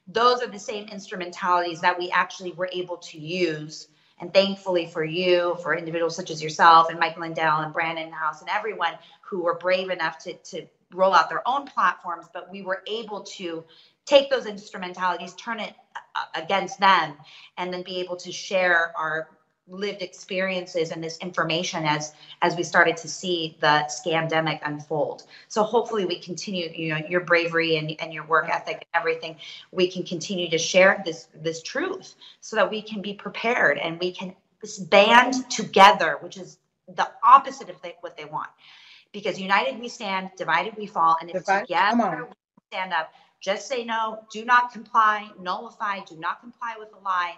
those are the same instrumentalities that we actually were able to use. And thankfully for you, for individuals such as yourself and Mike Lindell and Brannon Howse and everyone who were brave enough to, to roll out their own platforms, but we were able to take those instrumentalities, turn it uh, against them, and then be able to share our lived experiences and this information as as we started to see the scamdemic unfold. So hopefully we continue you know your bravery and, and your work ethic and everything we can continue to share this this truth so that we can be prepared and we can band together which is the opposite of what they want. Because united we stand divided we fall and if together we stand up just say no, do not comply, nullify, do not comply with the lie.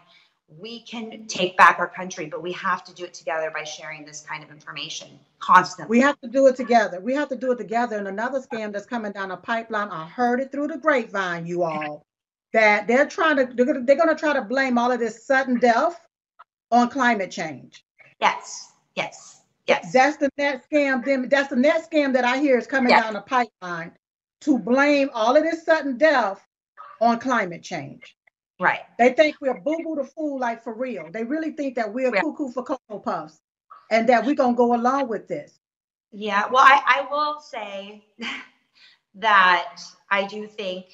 We can take back our country, but we have to do it together by sharing this kind of information constantly. We have to do it together. We have to do it together. And another scam that's coming down a pipeline, I heard it through the grapevine, you all, that they're trying to, they're going to, they're going to try to blame all of this sudden death on climate change. Yes, yes, yes. That's the net scam. That's the net scam that I hear is coming yes. down the pipeline to blame all of this sudden death on climate change. Right. They think we're boo boo the fool, like for real. They really think that we're yeah. cuckoo for cocoa puffs and that we're going to go along with this. Yeah. Well, I, I will say [LAUGHS] that I do think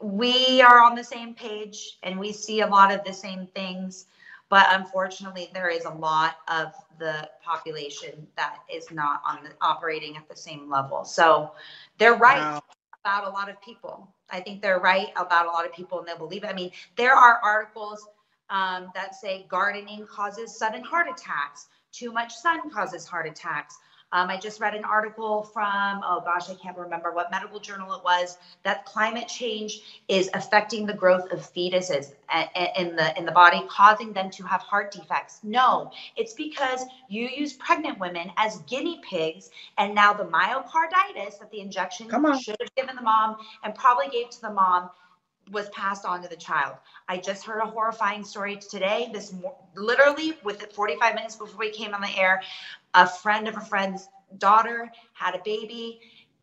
we are on the same page and we see a lot of the same things. But unfortunately, there is a lot of the population that is not on the operating at the same level. So they're right wow. about a lot of people. I think they're right about a lot of people and they'll believe it. I mean, there are articles um, that say gardening causes sudden heart attacks, too much sun causes heart attacks. Um, I just read an article from, oh gosh, I can't remember what medical journal it was, that climate change is affecting the growth of fetuses in the in the body, causing them to have heart defects. No, it's because you use pregnant women as guinea pigs, and now the myocarditis that the injection should have given the mom and probably gave to the mom was passed on to the child. I just heard a horrifying story today. This literally with 45 minutes before we came on the air, a friend of a friend's daughter had a baby,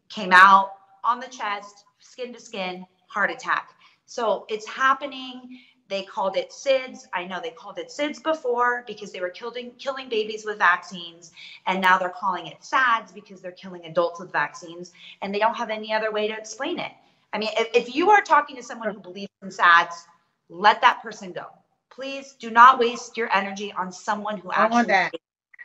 came out on the chest, skin to skin, heart attack. So it's happening. They called it SIDS. I know they called it SIDS before because they were killing killing babies with vaccines, and now they're calling it SADS because they're killing adults with vaccines, and they don't have any other way to explain it. I mean, if, if you are talking to someone who believes in SADS, let that person go. Please do not waste your energy on someone who actually that.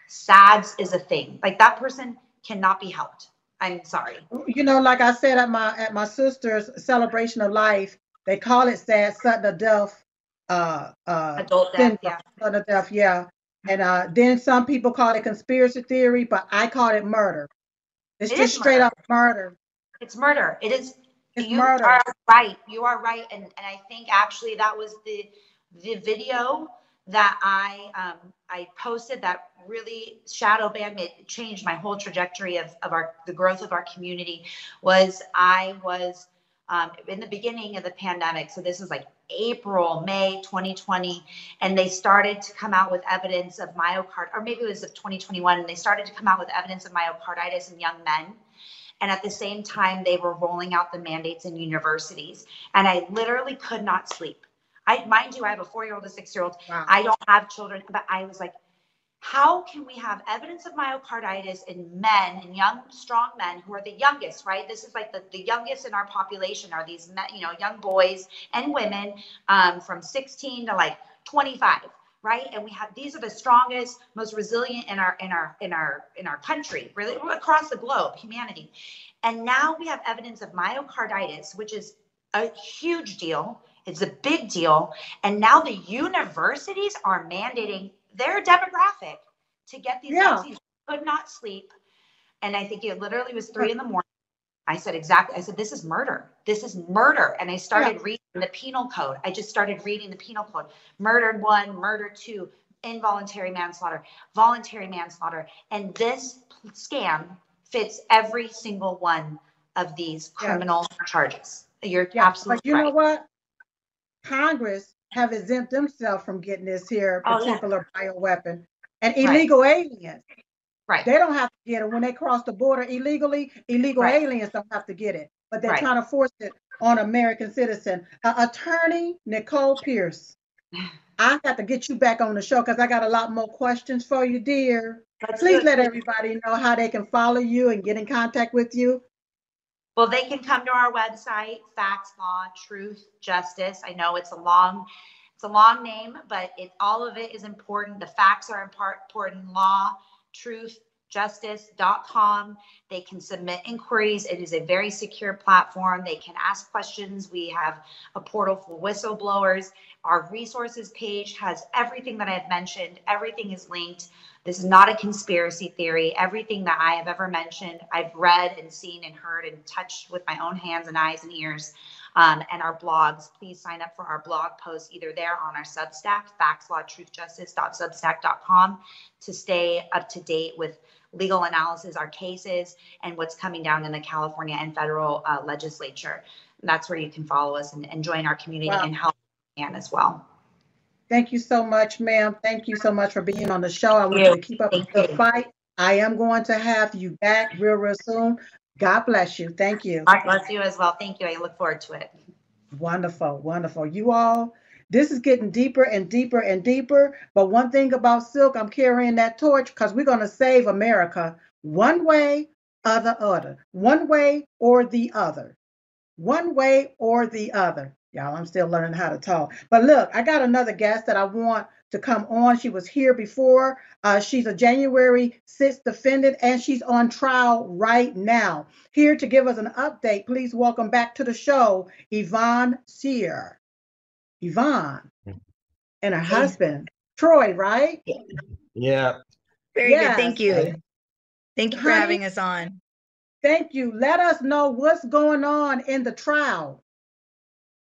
SADS is a thing. Like that person cannot be helped. I'm sorry. You know, like I said at my at my sister's celebration of life, they call it sad sudden death. Uh, uh, Adult death, yeah. Sudden death, yeah. And uh, then some people call it conspiracy theory, but I call it murder. It's it just straight murder. up murder. It's murder. It is it's you murder. are right. You are right. And, and I think actually that was the the video that I um, I posted that really shadow banned it changed my whole trajectory of, of our the growth of our community was I was um, in the beginning of the pandemic. So this was like April, May 2020, and they started to come out with evidence of myocard, or maybe it was of 2021, and they started to come out with evidence of myocarditis in young men. And at the same time, they were rolling out the mandates in universities. And I literally could not sleep. I mind you, I have a four-year-old, a six-year-old. Wow. I don't have children, but I was like, how can we have evidence of myocarditis in men and young strong men who are the youngest right this is like the, the youngest in our population are these men, you know young boys and women um, from 16 to like 25 right and we have these are the strongest most resilient in our in our in our in our country really across the globe humanity and now we have evidence of myocarditis which is a huge deal it's a big deal and now the universities are mandating their demographic to get these yeah. vaccines. Could not sleep. And I think it literally was three in the morning. I said, exactly. I said, this is murder. This is murder. And I started yeah. reading the penal code. I just started reading the penal code. Murdered one, murder two, involuntary manslaughter, voluntary manslaughter. And this scam fits every single one of these criminal yeah. charges. You're yeah, absolutely but you right. know what? Congress have exempt themselves from getting this here particular oh, yeah. bioweapon and illegal right. aliens. Right. They don't have to get it when they cross the border illegally. Illegal right. aliens don't have to get it, but they're right. trying to force it on American citizen. Uh, attorney Nicole Pearson, I got to get you back on the show because I got a lot more questions for you, dear. Let's Please let everybody know how they can follow you and get in contact with you. Well, they can come to our website, Facts, Law, Truth, Justice. I know it's a long, it's a long name, but it all of it is important. The facts are important. Law, Truth, justice.com. They can submit inquiries. It is a very secure platform. They can ask questions. We have a portal for whistleblowers. Our resources page has everything that I've mentioned. Everything is linked. This is not a conspiracy theory. Everything that I have ever mentioned, I've read and seen and heard and touched with my own hands and eyes and ears. Um, and our blogs, please sign up for our blog posts either there on our Substack, factslawtruthjustice.substack.com, to stay up to date with legal analysis, our cases, and what's coming down in the California and federal uh, legislature. That's where you can follow us and, and join our community wow. and help can as well. Thank you so much, ma'am. Thank you so much for being on the show. I want you to keep up the fight. I am going to have you back real, real soon. God bless you. Thank you. God bless you as well. Thank you. I look forward to it. Wonderful, wonderful. You all, this is getting deeper and deeper and deeper. But one thing about Silk, I'm carrying that torch because we're going to save America one way or the other, one way or the other, one way or the other. Y'all, I'm still learning how to talk. But look, I got another guest that I want to come on. She was here before. Uh, she's a January 6th defendant and she's on trial right now. Here to give us an update, please welcome back to the show, Yvonne Sear. Yvonne and her husband, Troy, right? Yeah. Very yes. good. Thank you. Thank you for Honey, having us on. Thank you. Let us know what's going on in the trial.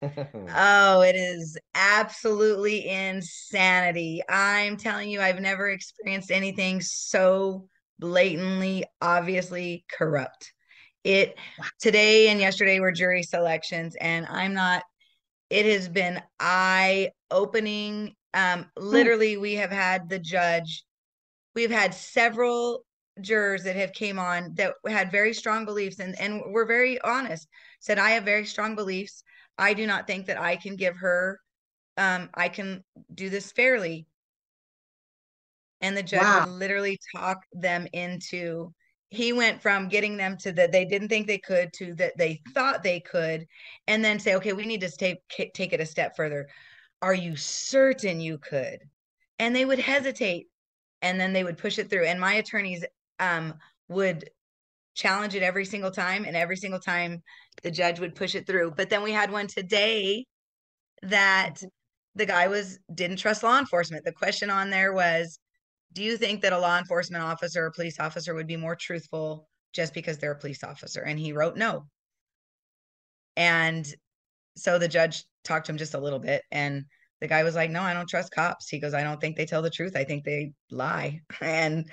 [LAUGHS] oh, it is absolutely insanity. I'm telling you, I've never experienced anything so blatantly, obviously corrupt. It today and yesterday were jury selections, and I'm not, it has been eye opening. Um, hmm. literally, we have had the judge, we've had several jurors that have came on that had very strong beliefs and and we're very honest said i have very strong beliefs I do not think that I can give her, um, I can do this fairly. And the judge wow. would literally talk them into, he went from getting them to that they didn't think they could to that they thought they could, and then say, okay, we need to take, take it a step further. Are you certain you could? And they would hesitate and then they would push it through. And my attorneys um, would challenge it every single time and every single time the judge would push it through but then we had one today that mm-hmm. the guy was didn't trust law enforcement the question on there was do you think that a law enforcement officer or police officer would be more truthful just because they're a police officer and he wrote no and so the judge talked to him just a little bit and the guy was like, "No, I don't trust cops." He goes, "I don't think they tell the truth. I think they lie." [LAUGHS] And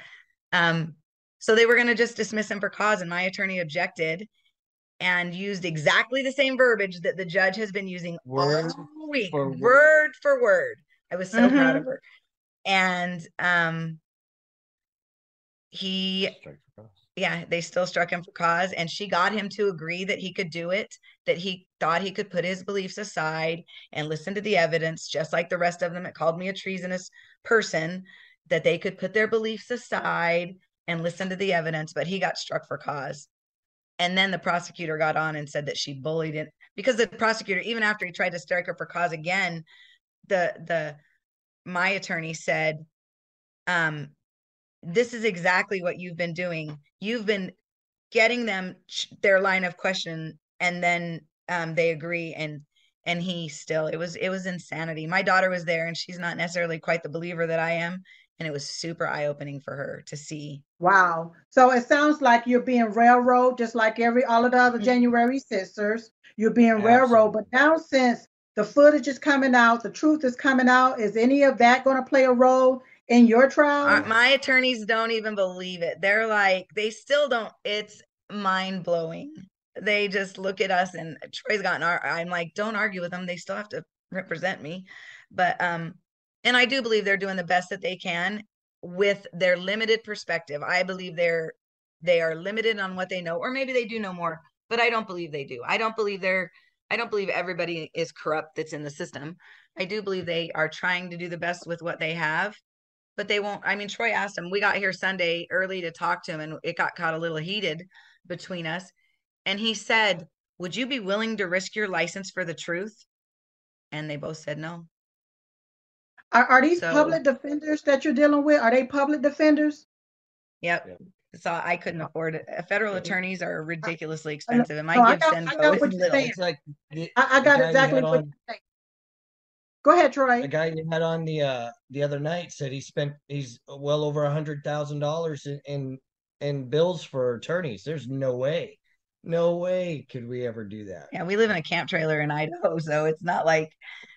um, so they were going to just dismiss him for cause, and my attorney objected and used exactly the same verbiage that the judge has been using word all week, for word. word for word. I was so mm-hmm. proud of her. And um, he yeah, they still struck him for cause. And she got him to agree that he could do it, that he thought he could put his beliefs aside and listen to the evidence, just like the rest of them. It called me a treasonous person, that they could put their beliefs aside and listen to the evidence. But he got struck for cause. And then the prosecutor got on and said that she bullied it because the prosecutor, even after he tried to strike her for cause again, the the my attorney said, um, this is exactly what you've been doing. You've been getting them their line of question and then um, they agree and and he still it was it was insanity my daughter was there and she's not necessarily quite the believer that i am and it was super eye-opening for her to see wow so it sounds like you're being railroad just like every all of the other mm-hmm. january sisters you're being Absolutely. railroad but now since the footage is coming out the truth is coming out is any of that going to play a role in your trial? My attorneys don't even believe it. They're like, they still don't. It's mind blowing. They just look at us and Troy's gotten our, I'm like, don't argue with them. They still have to represent me. But, um, and I do believe they're doing the best that they can with their limited perspective. I believe they're, they are limited on what they know, or maybe they do know more, but I don't believe they do. I don't believe they're, I don't believe everybody is corrupt that's in the system. I do believe they are trying to do the best with what they have but they won't. I mean, Troy asked him. We got here Sunday early to talk to him, and it got caught a little heated between us. And he said, "Would you be willing to risk your license for the truth?" And they both said no. Are, are these so, public defenders that you're dealing with? Are they public defenders? Yep. Yeah. So I couldn't afford it. Federal attorneys are ridiculously expensive, and my no, gifts and go is little. It's like the, I, I got exactly what you're saying. Go ahead, Troy. The guy you had on the uh the other night said he spent he's well over a hundred thousand dollars in, in in bills for attorneys. There's no way no way could we ever do that. Yeah, we live in a camp trailer in Idaho, so it's not like,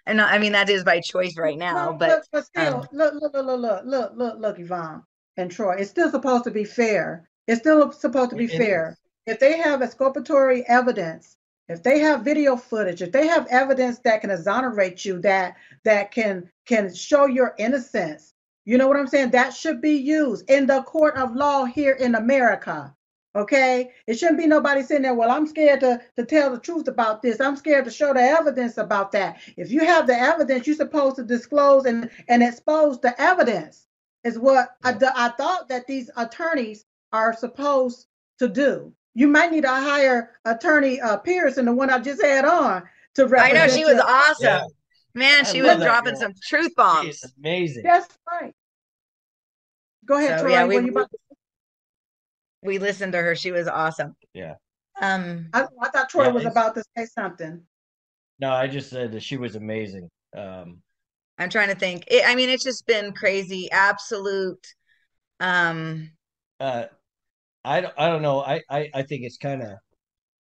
and I mean that is by choice right now. No, but, look, but still, um, look, look, look, look, look, look, look, Yvonne and Troy. It's still supposed to be fair. It's still supposed to be fair. Is. If they have exculpatory evidence, if they have video footage, if they have evidence that can exonerate you, that that can can show your innocence, you know what I'm saying? That should be used in the court of law here in America okay it shouldn't be nobody sitting there well i'm scared to, to tell the truth about this i'm scared to show the evidence about that if you have the evidence you're supposed to disclose and and expose the evidence is what I, I thought that these attorneys are supposed to do you might need a higher attorney uh, Pearson, the one I just had on, to represent. I know she was you. awesome. Yeah. Man, she was dropping girl. some truth bombs. amazing. That's right. Go ahead, so, Troy. Yeah, we, about- we listened to her. She was awesome. Yeah. Um, I, I thought Troy yeah, was about to say something. No, I just said that she was amazing. Um, I'm trying to think. It, I mean, it's just been crazy, absolute. Um, uh, I don't, I don't know. I, I, I think it's kind of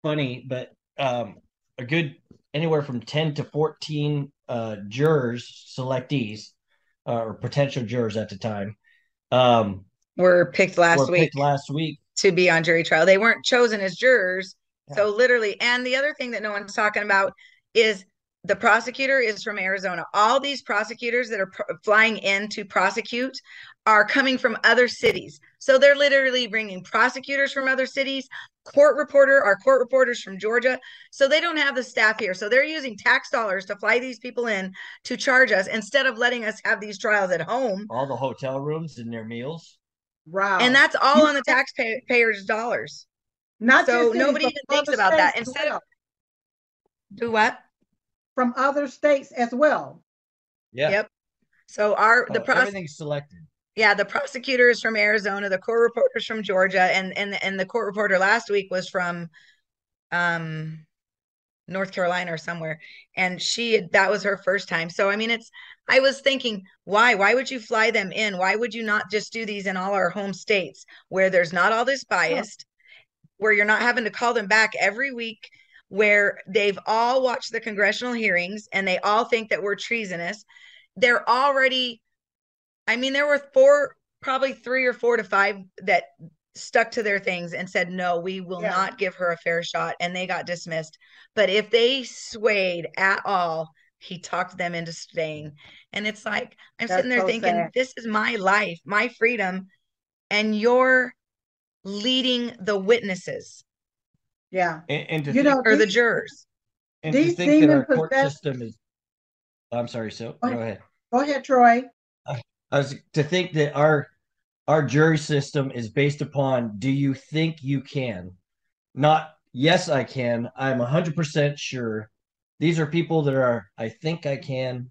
funny, but um, a good anywhere from 10 to 14 uh, jurors, selectees, uh, or potential jurors at the time, um, were picked last were week. Picked last week to be on jury trial. They weren't chosen as jurors. Yeah. So literally, and the other thing that no one's talking about is the prosecutor is from Arizona. All these prosecutors that are pr- flying in to prosecute are coming from other cities. So they're literally bringing prosecutors from other cities, court reporter, our court reporters from Georgia. So they don't have the staff here. So they're using tax dollars to fly these people in to charge us instead of letting us have these trials at home. All the hotel rooms and their meals. Wow. And that's all on the taxpayers' dollars. Not so nobody even thinks about that. Instead of do what? From other states as well. Yeah. Yep. So our the oh, process everything's selected yeah, the prosecutor is from Arizona, the court reporter is from Georgia, and and and the court reporter last week was from um North Carolina or somewhere. And she that was her first time. So I mean it's I was thinking, why? Why would you fly them in? Why would you not just do these in all our home states where there's not all this bias, where you're not having to call them back every week? where they've all watched the congressional hearings and they all think that we're treasonous. They're already, I mean, there were four, probably three or four to five that stuck to their things and said, no, we will yeah. not give her a fair shot. And they got dismissed. But if they swayed at all, he talked them into staying. And it's like, I'm That's sitting there so thinking, sad. this is my life, my freedom. And you're leading the witnesses. Yeah. And, and you think, know, or the jurors. And to think that our court system is I'm sorry, so go, go ahead. Go ahead, Troy. I was to think that our our jury system is based upon do you think you can? Not yes, I can. I'm 100% sure. These are people that are I think I can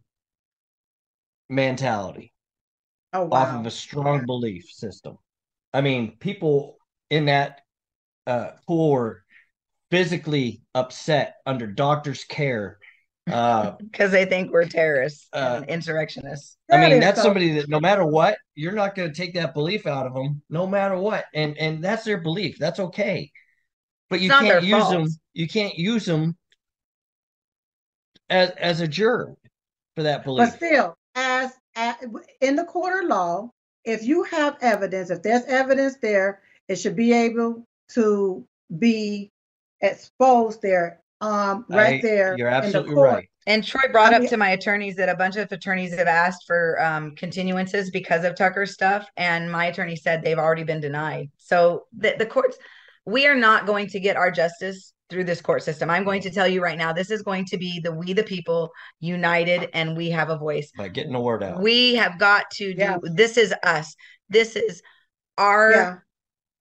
mentality. Oh, wow. Off of a strong belief system. I mean, people in that uh, pool were physically upset under doctor's care because uh, [LAUGHS] they think we're terrorists uh, and insurrectionists. I mean, that's so- somebody that no matter what, you're not going to take that belief out of them, no matter what, and and that's their belief. That's okay, but you can't use fault. them. You can't use them as as a juror for that belief. But still, as, as in the court of law, if you have evidence, if there's evidence there, it should be able to be exposed there um, right I, there. You're absolutely right. And Troy brought up to my attorneys that a bunch of attorneys have asked for um, continuances because of Tucker's stuff, and my attorney said they've already been denied. So the, the courts, we are not going to get our justice through this court system. I'm going to tell you right now, this is going to be the we the people united, and we have a voice by getting the word out. We have got to do. Yeah. This is us. This is our yeah.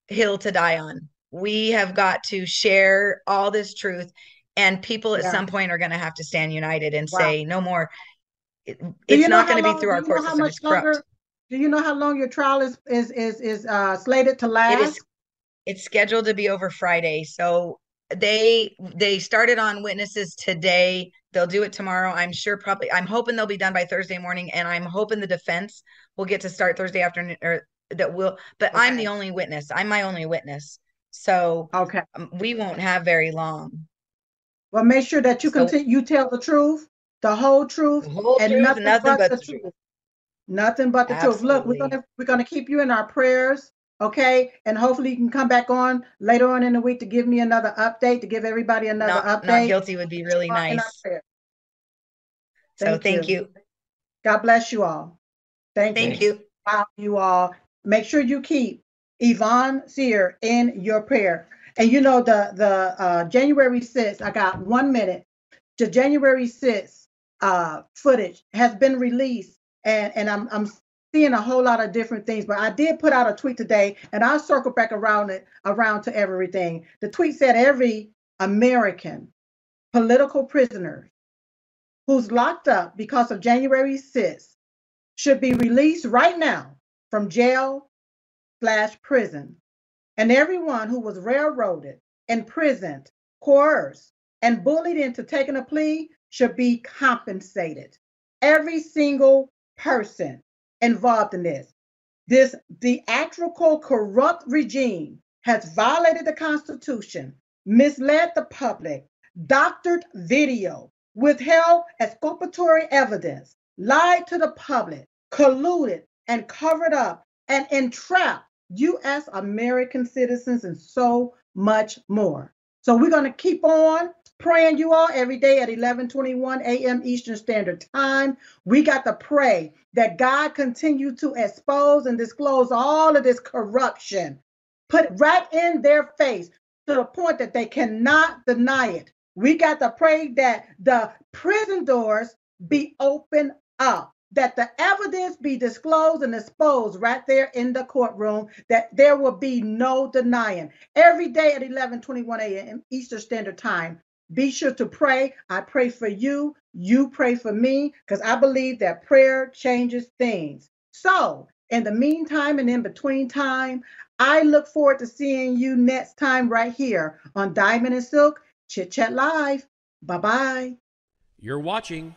hill to die on. We have got to share all this truth and people at yeah. some point are going to have to stand united and wow. say no more. It, it's not going to be through our court system it's corrupt. do you know how long your trial is is is is uh slated to last it is it's scheduled to be over friday so they they started on witnesses today. They'll do it tomorrow. I'm sure probably i'm hoping they'll be done by thursday morning and i'm hoping the defense will get to start thursday afternoon or that will but okay. i'm the only witness. I'm my only witness. So okay. um, we won't have very long well, make sure that you so, continue. You tell the truth, the whole truth, the whole and truth, nothing, but, but the truth. Nothing but the truth. Look, we're gonna we're gonna keep you in our prayers, okay? And hopefully you can come back on later on in the week to give me another update, to give everybody another not, update. Not guilty would be really nice. so thank you. God bless you all. Thank, thank you. you. Wow, you all. Make sure you keep Yvonne Sear in your prayer. And you know, the the uh, January 6th, I got one minute. The January 6th uh, footage has been released, and and I'm I'm seeing a whole lot of different things. But I did put out a tweet today, and I'll circle back around it around to everything. The tweet said every American political prisoner who's locked up because of January 6th should be released right now from jail slash prison and everyone who was railroaded, imprisoned, coerced, and bullied into taking a plea should be compensated. Every single person involved in this. This theatrical, corrupt regime has violated the Constitution, misled the public, doctored video, withheld exculpatory evidence, lied to the public, colluded and covered up, and entrapped US American citizens, and so much more. So we're going to keep on praying you all every day at 11:21 a.m. Eastern Standard Time. We got to pray that God continue to expose and disclose all of this corruption, put right in their face to the point that they cannot deny it. We got to pray that the prison doors be open up that the evidence be disclosed and exposed right there in the courtroom, that there will be no denying. Every day at 11 21 a.m. Eastern Standard Time, be sure to pray. I pray for you. You pray for me because I believe that prayer changes things. So, in the meantime and in between time, I look forward to seeing you next time right here on Diamond and Silk Chit Chat Live. Bye bye. You're watching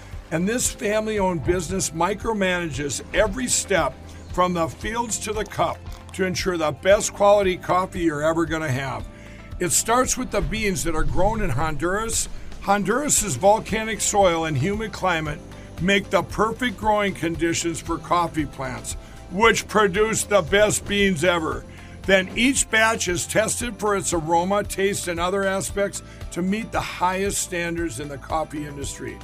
and this family owned business micromanages every step from the fields to the cup to ensure the best quality coffee you're ever going to have. It starts with the beans that are grown in Honduras. Honduras's volcanic soil and humid climate make the perfect growing conditions for coffee plants which produce the best beans ever. Then each batch is tested for its aroma, taste, and other aspects to meet the highest standards in the coffee industry.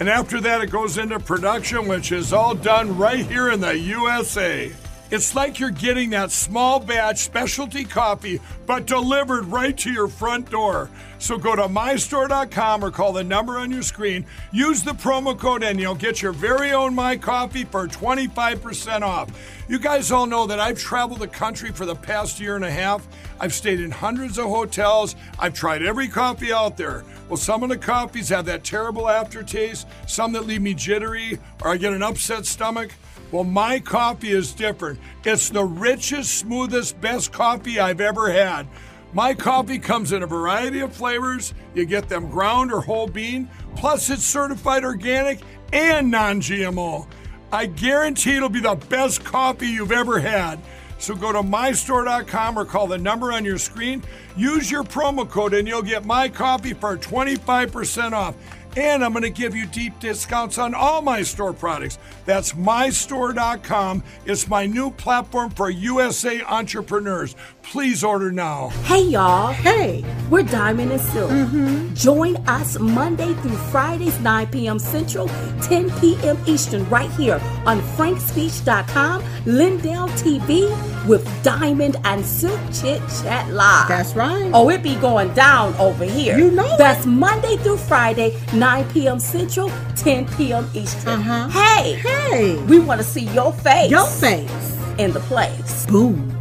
And after that, it goes into production, which is all done right here in the USA. It's like you're getting that small batch specialty coffee, but delivered right to your front door. So go to mystore.com or call the number on your screen. Use the promo code and you'll get your very own My Coffee for 25% off. You guys all know that I've traveled the country for the past year and a half. I've stayed in hundreds of hotels. I've tried every coffee out there. Well, some of the coffees have that terrible aftertaste, some that leave me jittery, or I get an upset stomach. Well, my coffee is different. It's the richest, smoothest, best coffee I've ever had. My coffee comes in a variety of flavors. You get them ground or whole bean, plus it's certified organic and non GMO. I guarantee it'll be the best coffee you've ever had. So go to mystore.com or call the number on your screen. Use your promo code and you'll get my coffee for 25% off. And I'm going to give you deep discounts on all my store products. That's mystore.com. It's my new platform for USA entrepreneurs. Please order now. Hey, y'all. Hey. We're Diamond and Silk. Mm-hmm. Join us Monday through Fridays, 9 p.m. Central, 10 p.m. Eastern, right here on frankspeech.com, Lindell TV with Diamond and Silk Chit Chat Live. That's right. Oh, it be going down over here. You know That's Monday through Friday, 9 p.m. Central, 10 p.m. Eastern. Uh-huh. Hey, Hey. we want to see your face Your face. in the place. Boom.